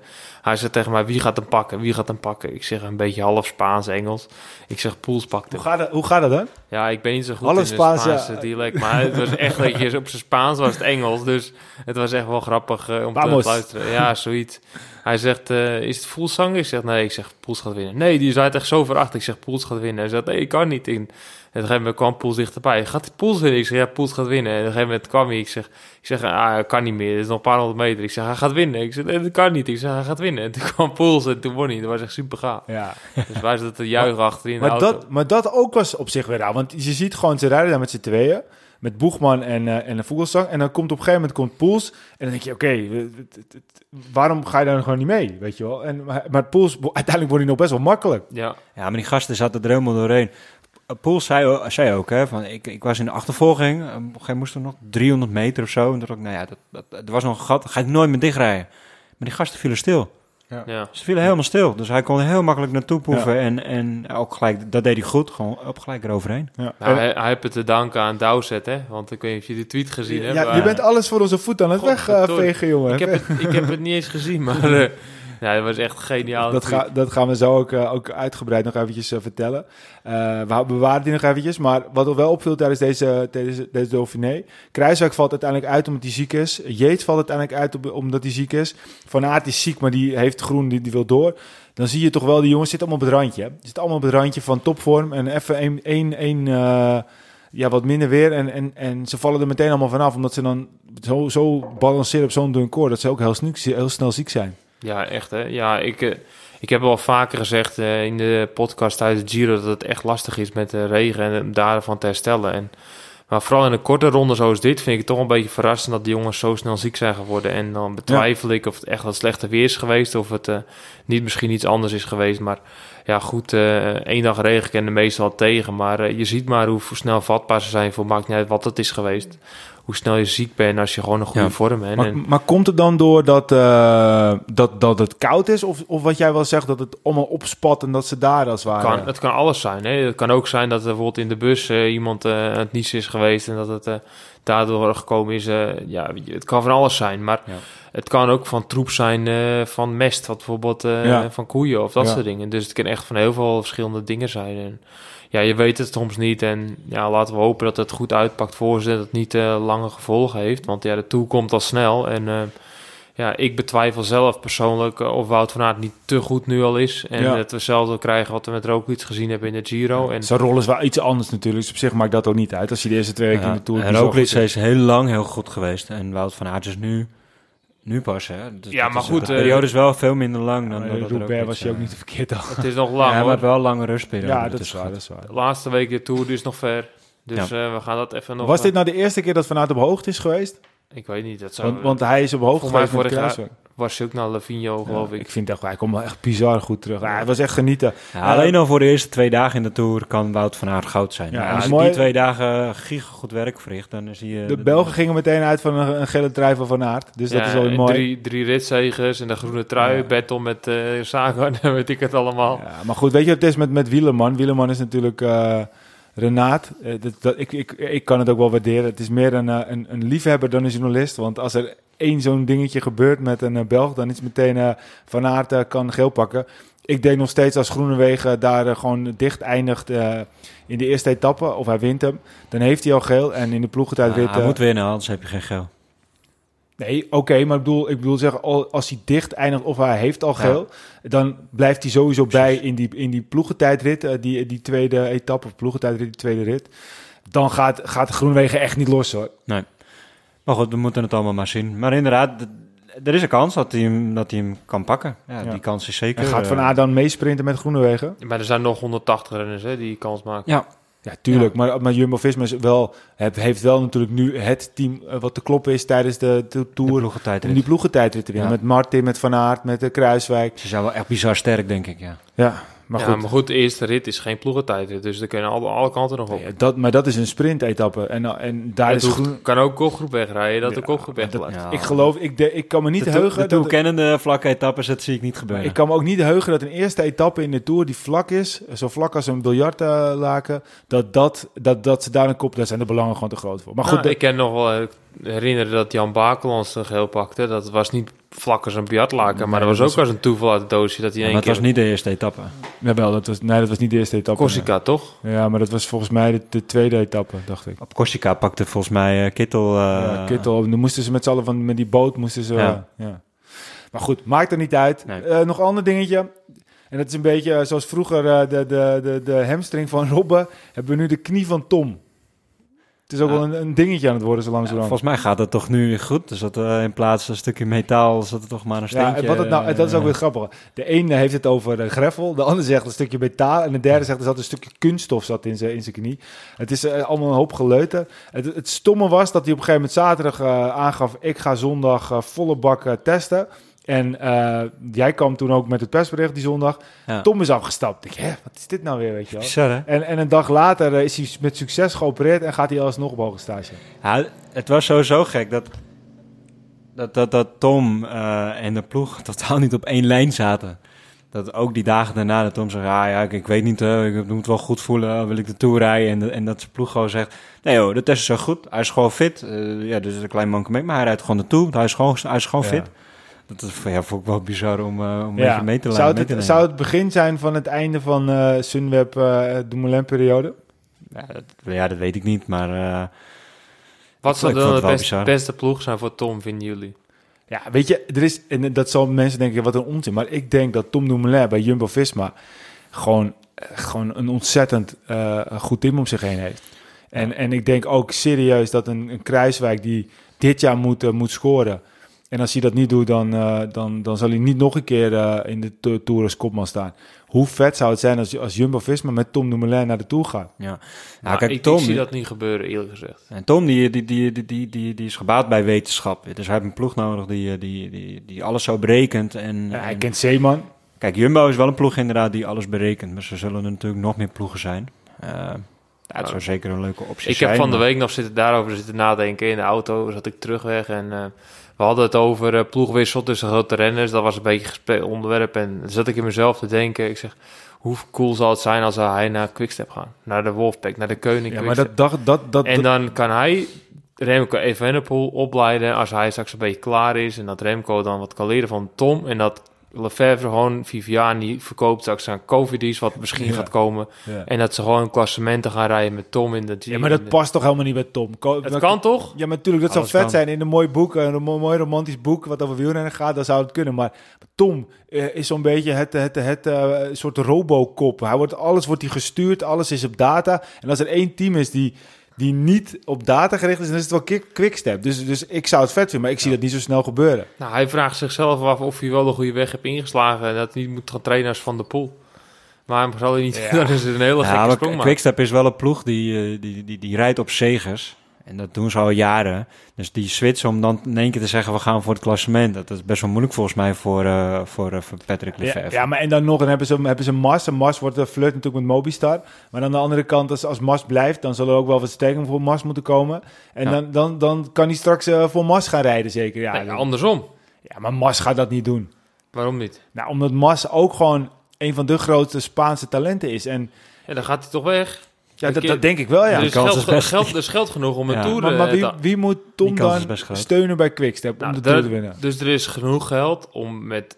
hij zei tegen mij, wie gaat hem pakken? Wie gaat hem pakken? Ik zeg een beetje half Spaans, Engels. Ik zeg, Poels pakt Hoe gaat dat, hoe gaat dat dan? Ja, ik ben niet zo goed Half in Spaans, het ja. Spaanse dialect. Maar het was echt, dat je, op zijn Spaans was het Engels. Dus het was echt wel grappig eh, om Vamos. te luisteren. Ja, zoiets. Hij zegt, eh, is het Poels zang? Ik zeg, nee. Ik zeg, Poels gaat winnen. Nee, die zei echt zo veracht. Ik zeg, Poels gaat winnen. Hij zegt, nee, ik kan niet. En op een gegeven moment kwam Poels dichterbij. Gaat Poels winnen? Ik zeg, ja, Poels gaat winnen. En op een gegeven moment kwam hij. Ik zeg, ik zeg ah, kan niet meer. Het is nog een paar honderd meter. Ik zeg, hij gaat winnen. Ik zeg, nee, dat kan niet. Ik zeg, hij gaat winnen. En toen kwam Poels en toen won hij. Dat was echt super gaaf. Ja. Dus wij zaten te juichen achterin in de Maar auto. dat, maar dat ook was op zich weer raar. Want je ziet gewoon, ze rijden daar met z'n tweeën. Met Boegman en, eh en een Vogelsang. En dan komt op een gegeven moment komt Poels. En dan denk je, oké, waarom ga je daar gewoon niet mee? Weet je wel? En, maar, maar Poels, uiteindelijk wordt hij nog best wel makkelijk. Ja, Ja, maar die gasten zaten er helemaal doorheen. Uh, Poels zei, zei ook, hè, van, ik, ik was in de achtervolging. Uh, Op een gegeven moment moest er nog 300 meter of zo. En toen dacht ik, nou ja, dat, dat, er was nog een gat. Ga ik nooit meer dichtrijden. Maar die gasten vielen stil. Ja. Ze vielen helemaal stil, dus hij kon er heel makkelijk naartoe poeven. En, en ook gelijk, dat deed hij goed, gewoon op gelijk eroverheen. Ja. Nou, hij, hij heeft het te danken aan Dowsett, hè? Want ik weet niet of je de tweet gezien hebt. Ja, maar- je bent alles voor onze voet aan het wegvegen, jongen. ik, heb het, ik heb het niet eens gezien, maar uh, ja, dat was echt geniaal. Dat, dat, gaan we zo ook, uh, ook uitgebreid nog eventjes uh, vertellen. Uh, we bewaren die nog eventjes. Maar wat er wel opviel tijdens deze, deze, deze Dauphiné... Kruiswijk valt uiteindelijk uit omdat hij ziek is. Jeets valt uiteindelijk uit omdat hij ziek is. Van Aert is ziek, maar die heeft groen, die, wil door. Dan zie je toch wel, die jongens zitten allemaal op het randje. Die zitten allemaal op het randje van topvorm. En even één... één, één ja, wat minder weer. En, en, en ze vallen er meteen allemaal vanaf. Omdat ze dan zo, zo balanceren op zo'n dun koor. Dat ze ook heel, heel snel ziek zijn. Ja, echt hè. Ja, ik, uh, ik heb al vaker gezegd uh, in de podcast tijdens Giro dat het echt lastig is met de regen en daarvan te herstellen. En, maar vooral in een korte ronde zoals dit vind ik het toch een beetje verrassend dat die jongens zo snel ziek zijn geworden. En dan betwijfel ja. ik of het echt wat slechte weer is geweest of het uh, niet misschien iets anders is geweest. Maar ja, goed, uh, één dag regen kende meestal tegen. Maar je ziet maar hoe snel vatbaar ze zijn voor maakt niet uit wat het is geweest hoe snel je ziek bent als je gewoon een goede ja. vorm bent. Maar, maar, komt het dan door dat, uh, dat, dat het koud is? Of, of wat jij wel zegt, dat het allemaal opspat en dat ze daar als waren? Kan, het kan alles zijn. Hè? Het kan ook zijn dat er bijvoorbeeld in de bus uh, iemand uh, aan het niezen is geweest... en dat het daardoor gekomen is. ja, het kan van alles zijn. Maar ja. het kan ook van troep zijn van mest. Wat bijvoorbeeld ja. van koeien of dat soort dingen. Dus het kan echt van heel veel verschillende dingen zijn. En, ja, je weet het soms niet. En ja, laten we hopen dat het goed uitpakt voor ze. Dat het niet uh, lange gevolgen heeft. Want ja, de toe komt al snel. En uh, ja, ik betwijfel zelf persoonlijk uh, of Wout van Aert niet te goed nu al is. En ja. dat we hetzelfde krijgen wat we met Roglic gezien hebben in de Giro. En Zijn rol is wel iets anders natuurlijk. Dus op zich maakt dat ook niet uit. Als je de eerste twee weken ja. in de Tour... En Roglic is heel lang heel goed geweest. En Wout van Aert is nu... Nu pas, hè? Dus ja, maar is, goed. De periode is wel veel minder lang dan... Uh, Roubaix was je ook niet te verkeerd al. Het is nog lang, ja, hoor. maar wel lange rustperiode. Ja, dat is waar, dat is waar. De laatste week de Tour is nog ver. Dus ja. uh, we gaan dat even nog... Was dit nou de eerste keer dat Van Aert op hoogte is geweest? Ik weet niet. Dat zou... want, want hij is op hoogte geweest met Kruiswijk. was hij ook naar Lavinho, geloof ja, ik. Ik vind echt, hij komt wel echt bizar goed terug. Ja, hij was echt genieten. Ja, alleen al voor de eerste twee dagen in de Tour kan Wout van Aert goud zijn. Ja, als hij die twee dagen giga goed werk verricht, dan hij... Uh, de, de Belgen gingen meteen uit van een, een gele trui van Van Aert. Dus dat is wel mooi. Drie, drie ritzegers en de groene trui, battle met uh, Sagan en weet ik het allemaal. Ja, maar goed, weet je wat het is met, met Wielerman? Wielerman is natuurlijk... Uh, Renaat, uh, dat, dat, ik, ik, ik kan het ook wel waarderen. Het is meer een, een, een liefhebber dan een journalist. Want als er één zo'n dingetje gebeurt met een uh, Belg, dan is meteen Van Aert kan geel pakken. Ik denk nog steeds als Groenewegen daar gewoon dicht eindigt in de eerste etappe, of hij wint hem, dan heeft hij al geel. En in de ploegentijdrit... hij moet winnen, anders heb je geen geel. Nee, oké, okay, maar ik bedoel, ik bedoel zeggen, als hij dicht eindigt of hij heeft al geel, ja. dan blijft hij sowieso Precies. bij in die, in die ploegentijdrit, uh, die, die tweede etappe, of ploegentijdrit, die tweede rit. Dan gaat, gaat Groenwegen echt niet los hoor. Nee. Maar goed, we moeten het allemaal maar zien. Maar inderdaad, er is een kans dat hij hem, dat hij hem kan pakken. Ja, ja. Die kans is zeker. En gaat Van Aert dan meesprinten met Groenewegen? Maar er zijn nog 180 renners hè, die kans maken. Ja, ja, tuurlijk. Ja. Maar, maar Jumbo-Visma is wel, heeft wel natuurlijk nu het team wat te kloppen is tijdens de, de Tour. De om die ploegentijdrit te winnen. Ja. Met Martin, met Van Aert, met de Kruiswijk. Ze zijn wel echt bizar sterk, denk ik, ja. Ja, maar ja, goed. maar goed, de eerste rit is geen ploegentijdrit. Dus er kunnen alle, alle kanten nog op. Ja, dat, maar dat is een sprintetappe. En, en daar ja, is groen... kan ook kopgroep wegrijden, dat ja, de kopgroep weg ja. Ik geloof, ik, de, ik kan me niet de heugen... De toekennende vlakke etappes, dat zie ik niet gebeuren. Ik kan me ook niet heugen dat een eerste etappe in de Tour die vlak is, zo vlak als een biljartlaken, dat, dat, dat, dat ze daar een kop, daar zijn de belangen gewoon te groot voor. Maar goed, nou, de, ik kan nog wel herinneren dat Jan Bakelands een geel pakte. Dat was niet vlak als een biljartlaken, nee, maar dat was ook als een toeval uit het doosje dat hij ja, één maar keer... het was niet de eerste etappe. Jawel, dat was, nee, dat was niet de eerste etappe. Corsica, nee. toch? Ja, maar dat was volgens mij de, de tweede etappe, dacht ik. Op Corsica pakte volgens mij uh, Kittel... Uh, ja, Kittel. Dan moesten ze met z'n allen van met die boot moesten ze... Ja. Uh, ja. Maar goed, maakt er niet uit. Nee. Uh, nog een ander dingetje. En dat is een beetje zoals vroeger uh, de, de, de, de hamstring van Robben. Hebben we nu de knie van Tom. Het is ook wel een, een, dingetje aan het worden zo langzamerhand. Ja, volgens mij gaat het toch nu goed. Dus dat uh, in plaats van een stukje metaal zat er toch maar een steentje. Ja, wat het nou, dat is ook weer grappig. De ene heeft het over uh, greffel, de ander zegt een stukje metaal en de derde zegt er zat een stukje kunststof zat in zijn in zijn knie. Het is uh, allemaal een hoop geleuten. Het, het, stomme was dat hij op een gegeven moment zaterdag uh, aangaf: ik ga zondag volle bak testen. En uh, jij kwam toen ook met het persbericht die zondag. Ja. Tom is afgestapt. Ik hè, wat is dit nou weer, weet je wel? Bizar, en, en een dag later uh, is hij met succes geopereerd en gaat hij alsnog op hoge stage. Ja, het was sowieso gek dat... dat, dat, dat Tom eh, en de ploeg totaal niet op één lijn zaten. Dat ook die dagen daarna dat Tom zegt, ah ja, ik, ik weet niet, uh, ik moet wel goed voelen, wil ik de Tour rijden? En, en dat zijn ploeg gewoon zegt, nee joh, de test is zo goed, hij is gewoon fit. Uh, ja, dus een klein mankement, maar hij rijdt gewoon de Tour, hij is gewoon, hij is gewoon ja. fit. Dat is ja, vond ik wel bizar om, uh, om ja. mee te zou het, mee te zou het begin zijn van het einde van uh, Sunweb de Moulin-periode? Ja dat, ja, dat weet ik niet, maar... Wat zou dan de beste, beste ploeg zijn voor Tom, vinden jullie? Ja, weet je, er is, en dat zal mensen denken, wat een onzin. Maar ik denk dat Tom Dumoulin bij Jumbo-Visma gewoon, gewoon een ontzettend uh, goed team om zich heen heeft. En, en ik denk ook serieus dat een, een Kruiswijk die dit jaar moet, uh, moet scoren... En als hij dat niet doet, dan, uh, dan, dan zal hij niet nog een keer uh, in de Tour als kopman staan. Hoe vet zou het zijn als, als Jumbo-Visma met Tom Dumoulin naar de Tour gaat? Ja, nou, nou kijk, ik, Tom, ik zie dat niet gebeuren, eerlijk gezegd. En Tom die, die, die, die, die, die, die is gebaat bij wetenschap. Dus hij heeft een ploeg nodig die, die, die, die alles zo berekent. En, ja, hij en, kent Zeeman. Kijk, Jumbo is wel een ploeg inderdaad die alles berekent. Maar ze zullen er natuurlijk nog meer ploegen zijn. Uh, ja, het zou zeker een leuke optie ik zijn. Ik heb van de week nog zitten, daarover zitten nadenken. In de auto zat ik terugweg en... We hadden het over uh, ploegwissel tussen grote renners. Dat was een beetje onderwerp. En dan zat ik in mezelf te denken. Ik zeg, hoe cool zal het zijn als hij naar Quickstep gaat? Naar de Wolfpack, naar de Koning Ja, maar dat, dat, dat, dat, En dan kan hij Remco Evenepoel opleiden als hij straks een beetje klaar is. En dat Remco dan wat kan leren van Tom. En dat Lefevre gewoon Viviani verkoopt straks aan Covidis, wat misschien ja. gaat komen. Ja. En dat ze gewoon klassementen gaan rijden met Tom in de Ja, maar dat de... past toch helemaal niet bij Tom? Co het kan toch? Ja, maar natuurlijk, dat Alles zou vet kan. zijn in een mooi boek, een mooi romantisch boek wat over wielrennen gaat, dan zou het kunnen. Maar Tom uh, is zo'n beetje het, het, het, het uh, soort robocop. Hij wordt, alles wordt hij gestuurd, alles is op data. En als er één team is die die niet op data gericht is, dan is het wel quick, quickstep. Dus, dus ik zou het vet vinden, maar ik zie ja. dat niet zo snel gebeuren. Nou, hij vraagt zichzelf af of hij wel de goede weg heeft ingeslagen en dat hij niet moet gaan trainen als Van de Poel. Maar hem zal hij niet, ja. dan is het een hele ja, gekke maar sprong Quickstep is wel een ploeg die, uh, die, die, die rijdt op zegers. En dat doen ze al jaren. Dus die switch om dan in één keer te zeggen... we gaan voor het klassement... dat is best wel moeilijk volgens mij voor, uh, voor, uh, voor Patrick Lefevre. Ja, ja, maar en dan nog dan hebben ze, hebben ze Mas. En Mas wordt een flirt natuurlijk met Mobistar. Maar aan de andere kant, als, als Mas blijft... dan zal er ook wel wat stekking voor Mas moeten komen. En ja. dan, dan, dan kan hij straks uh, voor Mas gaan rijden zeker. Ja, nee, andersom. Ja, maar Mas gaat dat niet doen. Waarom niet? Nou, omdat Mas ook gewoon... een van de grootste Spaanse talenten is. En ja, dan gaat hij toch weg... Ja, dat, dat, denk ik wel, ja. Er is, geld, is best... geld, er is geld genoeg om een ja. tour maar, maar wie, wie, moet Tom dan steunen bij Quickstep nou, om de tour te winnen? Dus er is genoeg geld om met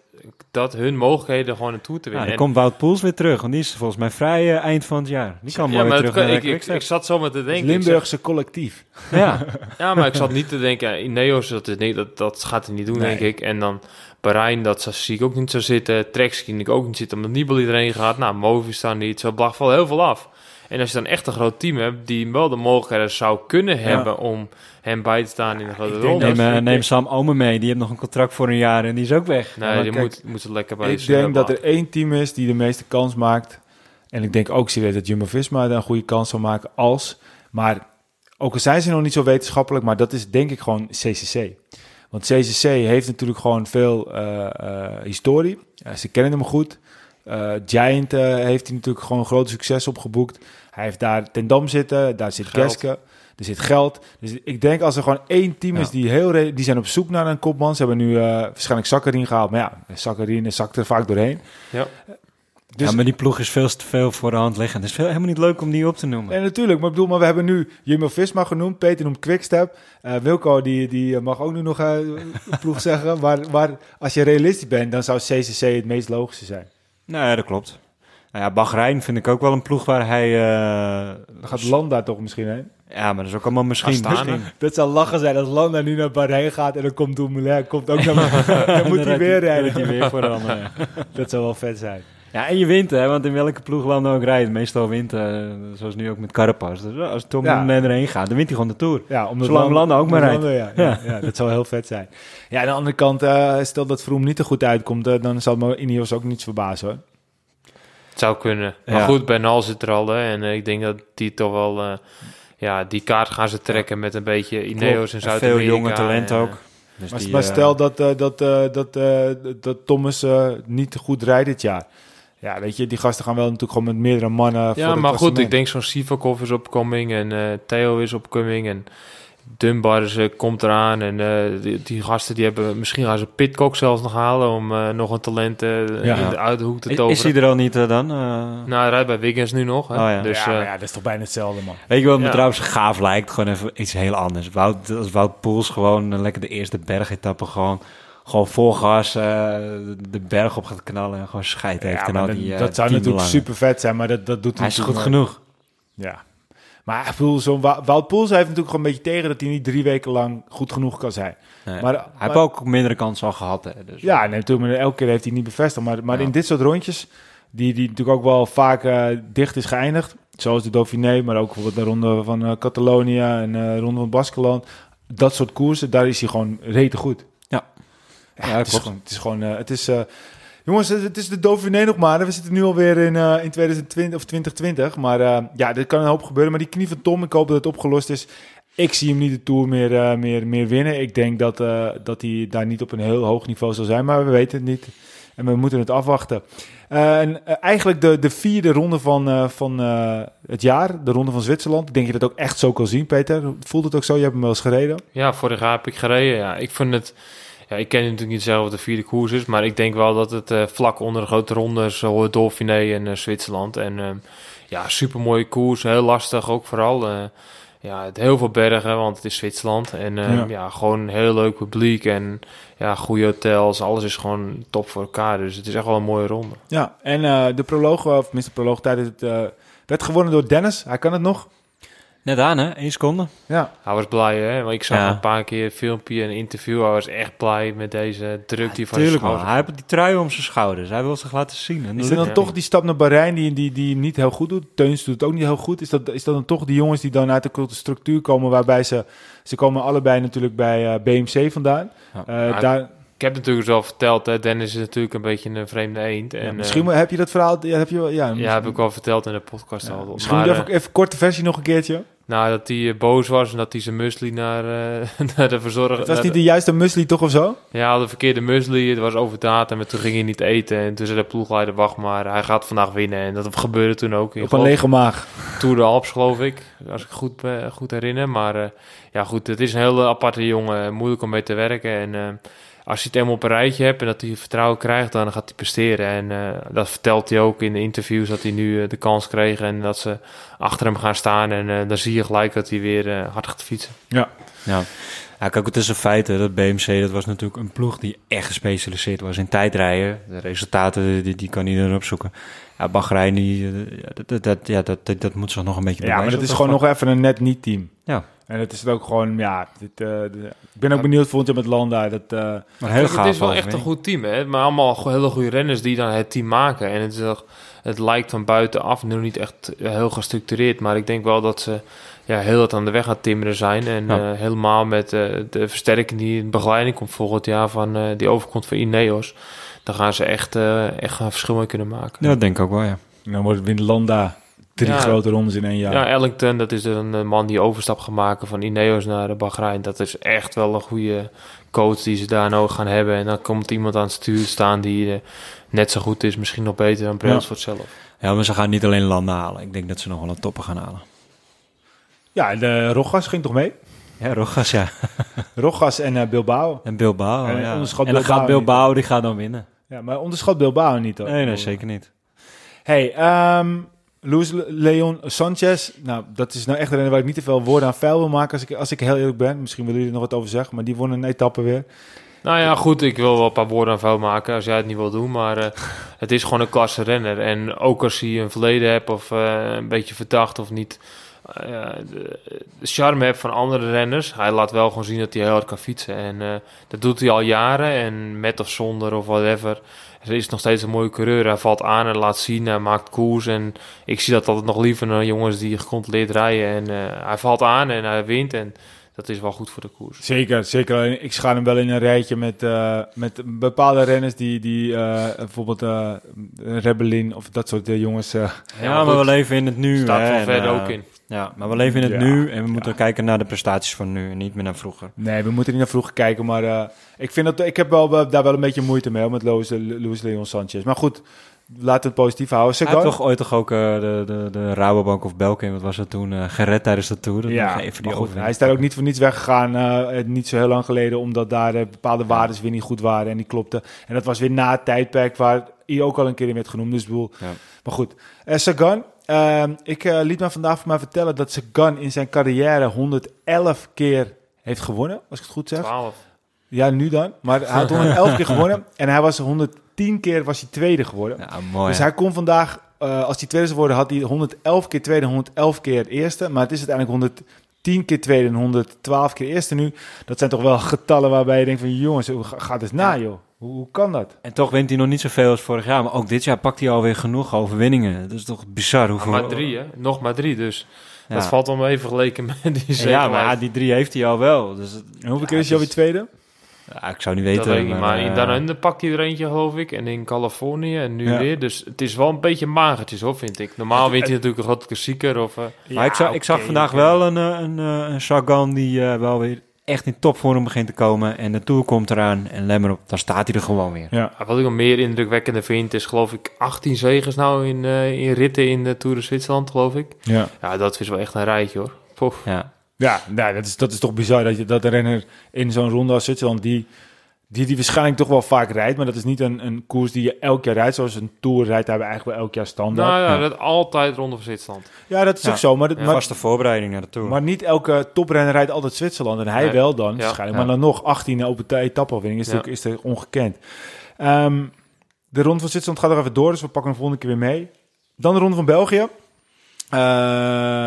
dat hun mogelijkheden gewoon een tour te winnen. Ja, dan komt Wout Poels weer terug, want die is volgens mij vrij uh, eind van het jaar. Die kan ja, mooi terug kan, naar ik, ik, ik, zat zo met te denken. Limburgse zeg, collectief. Ja. ja, maar ik zat niet te denken, in Neos, dat, is niet, dat, dat gaat hij niet doen, nee. denk ik. En dan Bahrein, dat zie ik ook niet zo zitten. Trek zie ik ook niet zitten, omdat Nibali erheen gaat. Nou, Movistar niet. Zo blaft wel heel veel af. En als je dan echt een groot team hebt die wel de mogelijkheden zou kunnen hebben ja. om hem bij te staan in de grote rol. Neem, uh, neem Sam Omen mee, die heeft nog een contract voor een jaar en die is ook weg. Nee, ja, die kijk, moet, moet het lekker bij Ik denk dat er één team is die de meeste kans maakt. En ik denk ook serieus dat Jumbo-Visma een goede kans zal maken als. Maar ook al zijn ze nog niet zo wetenschappelijk, maar dat is denk ik gewoon CCC. Want CCC heeft natuurlijk gewoon veel uh, uh, historie. ze kennen hem goed. Uh, Giant uh, heeft hij natuurlijk gewoon grote succes opgeboekt. Hij heeft daar Ten Dam zitten, daar zit Geske, er zit geld. Dus ik denk als er gewoon één team ja. is die heel die zijn op zoek naar een kopman. Ze hebben nu uh, waarschijnlijk Sakharin gehaald, maar ja, Sakharin zakt er vaak doorheen. Ja. Dus, ja, maar die ploeg is veel te veel voor de hand liggen. Het is veel, helemaal niet leuk om die op te noemen. En natuurlijk, maar ik bedoel, maar we hebben nu Jumbo-Visma genoemd. Peter noemt Quickstep. Uh, Wilco, die, die mag ook nu nog uh, ploeg zeggen. Maar, maar als je realistisch bent, dan zou CCC het meest logische zijn. Nou ja, dat klopt. Nou ja, Bahrein vind ik ook wel een ploeg waar hij... Uh, Dan gaat Landa toch misschien heen? Ja, maar dat is ook allemaal misschien. misschien. Dat zal lachen zijn als Landa nu naar Bahrein gaat en dan komt Dumoulin, komt ook naar Dan moet hij weer rijden. hij weer voor de andere. dat zou wel vet zijn. Ja, en je wint, hè, want in welke ploeg Landa ook rijdt, meestal wint, uh, zoals nu ook met Carapaz. Dus als Tom ja. erheen gaat, dan wint hij gewoon de Tour. Ja, omdat Zolang Landa ook maar rijdt. Ja, ja. ja, dat zou heel vet zijn. Ja, aan de andere kant, uh, stel dat Vroom niet er goed uitkomt, uh, dan zal me Ineos ook niets verbazen, hoor. Het zou kunnen. Maar ja. goed, Bernal zit er al, hè, en ik denk dat die toch wel... Uh, ja, die kaart gaan ze trekken met een beetje Ineos en Zuid-Amerika. Veel jonge talent ook. Dus maar, die, maar, stel dat, uh, dat, uh, dat, uh, dat Thomas niet goed rijdt dit jaar. Ja, weet je, die gasten gaan wel natuurlijk gewoon met meerdere mannen. Ja, maar goed, ik denk zo'n Sivakov is opkoming en Theo is opkoming. En Dunbar is, eh, komt eraan en eh, die, die gasten die hebben... Misschien gaan ze Pitcock zelfs nog halen om eh, nog een talent Ja. in de uit de hoek te toveren. is hij er al niet dan? Eh, Nou, hij rijdt bij Wiggins nu nog. Hè? Oh ja. Dus, ja, maar ja, dat is toch bijna hetzelfde, man. Weet je wat me Ja. trouwens gaaf lijkt? Gewoon even iets heel anders. Wout, als Wout Poels gewoon lekker de eerste bergetappe gewoon, gewoon vol gas eh, de berg op gaat knallen en gewoon scheid heeft. Ja, en al die, eh, dat zou natuurlijk belangen. super vet zijn, maar dat, dat doet Hij is goed genoeg. Ja. Maar ik bedoel, zo'n Wout Poels heeft natuurlijk gewoon een beetje tegen dat hij niet drie weken lang goed genoeg kan zijn. Nee. Maar- hij maar- heeft ook mindere kansen al gehad. Hè, dus. Ja, nee, natuurlijk, maar elke keer heeft hij niet bevestigd. Maar, maar Ja. in dit soort rondjes, die, die natuurlijk ook wel vaak eh, dicht is geëindigd, zoals de Dauphiné, maar ook bijvoorbeeld de ronde van Catalonië en de ronde van Baskeland. Dat soort koersen, daar is hij gewoon rete goed. Ja. Het, is gewoon, het is gewoon, eh, het is, eh, jongens, het, is de Dauphiné nog maar. We zitten nu alweer in, eh, in 2020 of 2020. Maar eh, ja, er kan een hoop gebeuren. Maar die knie van Tom, ik hoop dat het opgelost is. Ik zie hem niet de Tour meer, meer, meer winnen. Ik denk dat, dat hij daar niet op een heel hoog niveau zal zijn. Maar we weten het niet. En we moeten het afwachten. En eigenlijk de, de vierde ronde van, van het jaar, de ronde van Zwitserland. Ik denk je dat ook echt zo kan zien, Peter. Voelt het ook zo? Je hebt hem wel eens gereden. Ja, vorig jaar heb ik gereden. Ja, ik vind het. Ja, ik ken natuurlijk niet zelf wat de vierde koers is, maar ik denk wel dat het eh, vlak onder de grote rondes, zo Dauphiné en eh, Zwitserland. En ehm, ja, super mooie koers, heel lastig ook vooral. ja, het heel veel bergen, want het is Zwitserland. En ehm, Ja. ja. gewoon een heel leuk publiek en ja, goede hotels. Alles is gewoon top voor elkaar. Dus het is echt wel een mooie ronde. Ja, en de proloog, of tenminste de proloog tijdens het... werd gewonnen door Dennis. Hij kan het nog. Net aan, hè? Eén seconde. Ja, Hij was blij, hè? Want ik zag Ja. een paar keer een filmpje en een interview. Hij was echt blij met deze druk die van zijn Tuurlijk, Hij heeft die trui om zijn schouders. Hij wil zich laten zien. En Is dat er dan Ja. toch die stap naar Bahrein die, die, die niet heel goed doet? Teuns doet het ook niet heel goed. Is dat, is dat dan toch die jongens die dan uit de cultuur structuur komen... waarbij ze... Ze komen allebei natuurlijk bij eh, BMC vandaan. Ja. Eh, daar, Ik heb natuurlijk wel verteld, hè, Dennis is natuurlijk een beetje een vreemde eend. En, ja, eh, misschien moet- heb je dat verhaal... Ja, heb je, ja, ja, heb ik wel verteld in de podcast al. Misschien Maar, even, eh, even korte versie nog een keertje. nou, dat hij eh, boos was en dat hij zijn musli naar, eh, naar de verzorger... Het was niet de- juiste musli toch of zo? Ja, de verkeerde musli, het was over datum en toen ging hij niet eten. En toen zei de ploegleider, wacht maar, hij gaat vandaag winnen. En dat gebeurde toen ook. in Op een lege maag. Tour de Alps, geloof ik. Als ik goed, eh, goed herinner. Maar eh, ja, goed, het is een hele aparte jongen. Moeilijk om mee te werken. En eh, als je het helemaal op een rijtje hebt en dat hij vertrouwen krijgt, dan gaat hij presteren. En eh, dat vertelt hij ook in de interviews, dat hij nu eh, de kans kreeg. En dat ze achter hem gaan staan. En eh, dan zie je gelijk dat hij weer hard gaat fietsen. Ja. Ja. ja, kijk, het is een feit. hè, Dat BMC, dat was natuurlijk een ploeg die echt gespecialiseerd was in tijdrijden. De resultaten, die, die kan iedereen opzoeken. Ja, Bahrein, die, ja, dat, dat, dat, ja, dat, dat, dat moet zich nog een beetje Ja, maar bewijzen dat is gewoon nog even een net niet team. Ja. En het is het ook gewoon, ja... Dit, eh, de- ik ben ook benieuwd volgend jaar met Landa. Dat, eh. Maar heel gaaf. het is wel echt een goed team, hè? Maar allemaal hele goede renners die dan het team maken. En het, is toch- het lijkt van buitenaf nu niet echt eh, heel gestructureerd. Maar ik denk wel dat ze ja, heel wat aan de weg aan het timmeren zijn. En Ja. eh, helemaal met eh, de versterking die in begeleiding komt volgend jaar van eh, die overkomt van Ineos. Dan gaan ze echt, eh, echt een verschil mee kunnen maken. Ja, dat denk ik ook wel, ja. dan wordt wint Landa drie Ja. grote rondes in één jaar. Ja, Ellington, dat is een eh, man die overstap gaat maken van Ineos naar de Bahrein. Dat is echt wel een goede coach die ze daar nodig gaan hebben. En dan komt iemand aan het stuur staan die eh, net zo goed is, misschien nog beter dan Brailsford zelf. Ja, maar ze gaan niet alleen landen halen. Ik denk dat ze nog wel een topper gaan halen. Ja, de Rogas ging toch mee? Ja, Rogas, ja. Rogas en eh, Bilbao. En Bilbao, En ja. onderschat En dan Bilbao gaat Bilbao, die gaat dan winnen. Ja, maar onderschat Bilbao niet hoor. Nee, nee, zeker niet. Hey, ehm Luis Le- Leon Sanchez. Nou, dat is nou echt een waar ik niet te veel woorden aan vuil wil maken als ik, als ik heel eerlijk ben. Misschien willen jullie er nog wat over zeggen, maar die won een etappe weer. Nou ja, goed, ik wil wel een paar woorden aan vuil maken als jij het niet wil doen. Maar eh, het is gewoon een klasse renner. En ook als hij een verleden hebt of eh, een beetje verdacht of niet eh, de, de charme hebt van andere renners. Hij laat wel gewoon zien dat hij heel hard kan fietsen. En eh, dat doet hij al jaren. En met of zonder of whatever. Er is nog steeds een mooie coureur. Hij valt aan en laat zien. Hij maakt koers. En ik zie dat altijd nog liever dan jongens die gecontroleerd rijden. En eh, hij valt aan en hij wint. En dat is wel goed voor de koers. Zeker, zeker. Ik schaar hem wel in een rijtje met, eh, met bepaalde renners die, die eh, bijvoorbeeld eh Rebellin of dat soort jongens. eh, Ja, maar we leven in het nu. Staat hè, wel verder ook in. Ja, maar we leven in het Ja, nu en we moeten ja. kijken naar de prestaties van nu en niet meer naar vroeger. nee, we moeten niet naar vroeger kijken, maar eh, ik, vind dat, ik heb wel, daar wel een beetje moeite mee hoor, met Luis, Luis Leon Sanchez. Maar goed, laten we het positief houden. Hij heeft toch ooit toch ook eh, de, de, de Rabobank of Belkin, wat was het toen, eh, gered tijdens de Tour. Dat ja, even die goed, overwinning. hij is daar ook niet voor niets weggegaan. niet zo heel lang geleden, omdat daar bepaalde waarden weer niet goed waren en die klopten. En dat was weer na het tijdperk waar hij ook al een keer in werd genoemd. Dus ik bedoel, Ja. Maar goed. Eh, Sagan, ehm, ik eh, liet me vandaag voor mij vertellen dat Sagan in zijn carrière 111 keer heeft gewonnen, als ik het goed zeg. 12. Ja, nu dan. Maar hij had 111 keer gewonnen en hij was 110 keer was hij tweede geworden. Ja, mooi. Dus hij kon vandaag, eh, als hij tweede zou worden, had hij 111 keer tweede en 111 keer eerste. Maar het is uiteindelijk 110 keer tweede en 112 keer eerste nu. Dat zijn toch wel getallen waarbij je denkt van jongens, hoe ga- gaat het na joh? Hoe, hoe kan dat? En toch wint hij nog niet zoveel als vorig jaar. Maar ook dit jaar pakt hij alweer genoeg overwinningen. Dat is toch bizar hoeveel... Maar drie, hè? Nog maar drie, dus Ja. dat valt om even vergeleken met die Ja, zekerheid. maar ja, die drie heeft hij al wel. Dus het- En hoeveel Ja, keer is hij alweer tweede? Ja, ik zou niet dat weten. weet ik maar in eh, Down pakt hij er eentje, geloof ik. En in Californië en nu Ja. weer. Dus het is wel een beetje magertjes, hoor, vind ik. Normaal wint hij natuurlijk een grote klassieker of... eh, Maar ik, zag, ik zag vandaag wel een, eh, een, een Sagan die wel weer echt in topvorm begint te komen. En de Tour komt eraan. En let maar op, dan staat hij er gewoon weer. Ja. Wat ik nog meer indrukwekkender vind, is geloof ik 18 zegers nou in, eh, in ritten in de Tour de Zwitserland, geloof ik. Ja, Ja, dat is wel echt een rijtje, hoor. Ja. ja nou, dat, is, dat is toch bizar dat, je, dat een renner in zo'n ronde als Zwitserland... die die, die waarschijnlijk toch wel vaak rijdt... maar dat is niet een, een koers die je elk jaar rijdt. Zoals een Tour rijdt hij eigenlijk wel elk jaar standaard. Nou ja, ja. dat altijd Ronde van Zwitserland. dat is Ja. ook zo. Maar, dat- Ja. maar, Vaste voorbereiding naar de Tour. maar niet elke toprenner rijdt altijd Zwitserland. En hij Nee. wel dan, Ja. waarschijnlijk. Ja. Maar dan nog 18 op de etappewinning is, Ja. natuurlijk- is er ongekend. Ehm, de Ronde van Zwitserland gaat er even door, dus we pakken hem volgende keer weer mee. Dan de Ronde van België. Eh,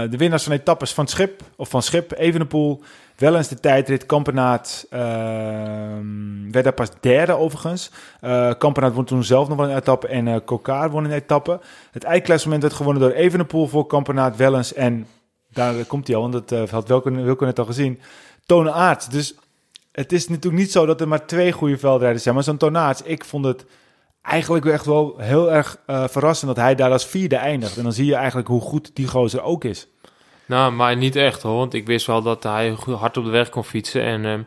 de winnaars van etappes van Schip, of van Schip, Evenepoel, Wellens de tijdrit, Kampenaat ehm werd daar pas derde overigens. Eh Kampenaat won toen zelf nog wel een etappe en eh Kokaar won een etappe. Het eindklassement werd gewonnen door Evenepoel voor Kampenaat, Wellens en daar komt hij al, want dat eh, had Wilco, Wilco net al gezien. Tone. Dus het is natuurlijk niet zo dat er maar twee goede veldrijders zijn. Maar zo'n Tone Aerts, ik vond het eigenlijk echt wel heel erg verrassend dat hij daar als vierde eindigt. En dan zie je eigenlijk hoe goed die gozer ook is. Nou, maar niet echt hoor. Want ik wist wel dat hij hard op de weg kon fietsen. En ehm,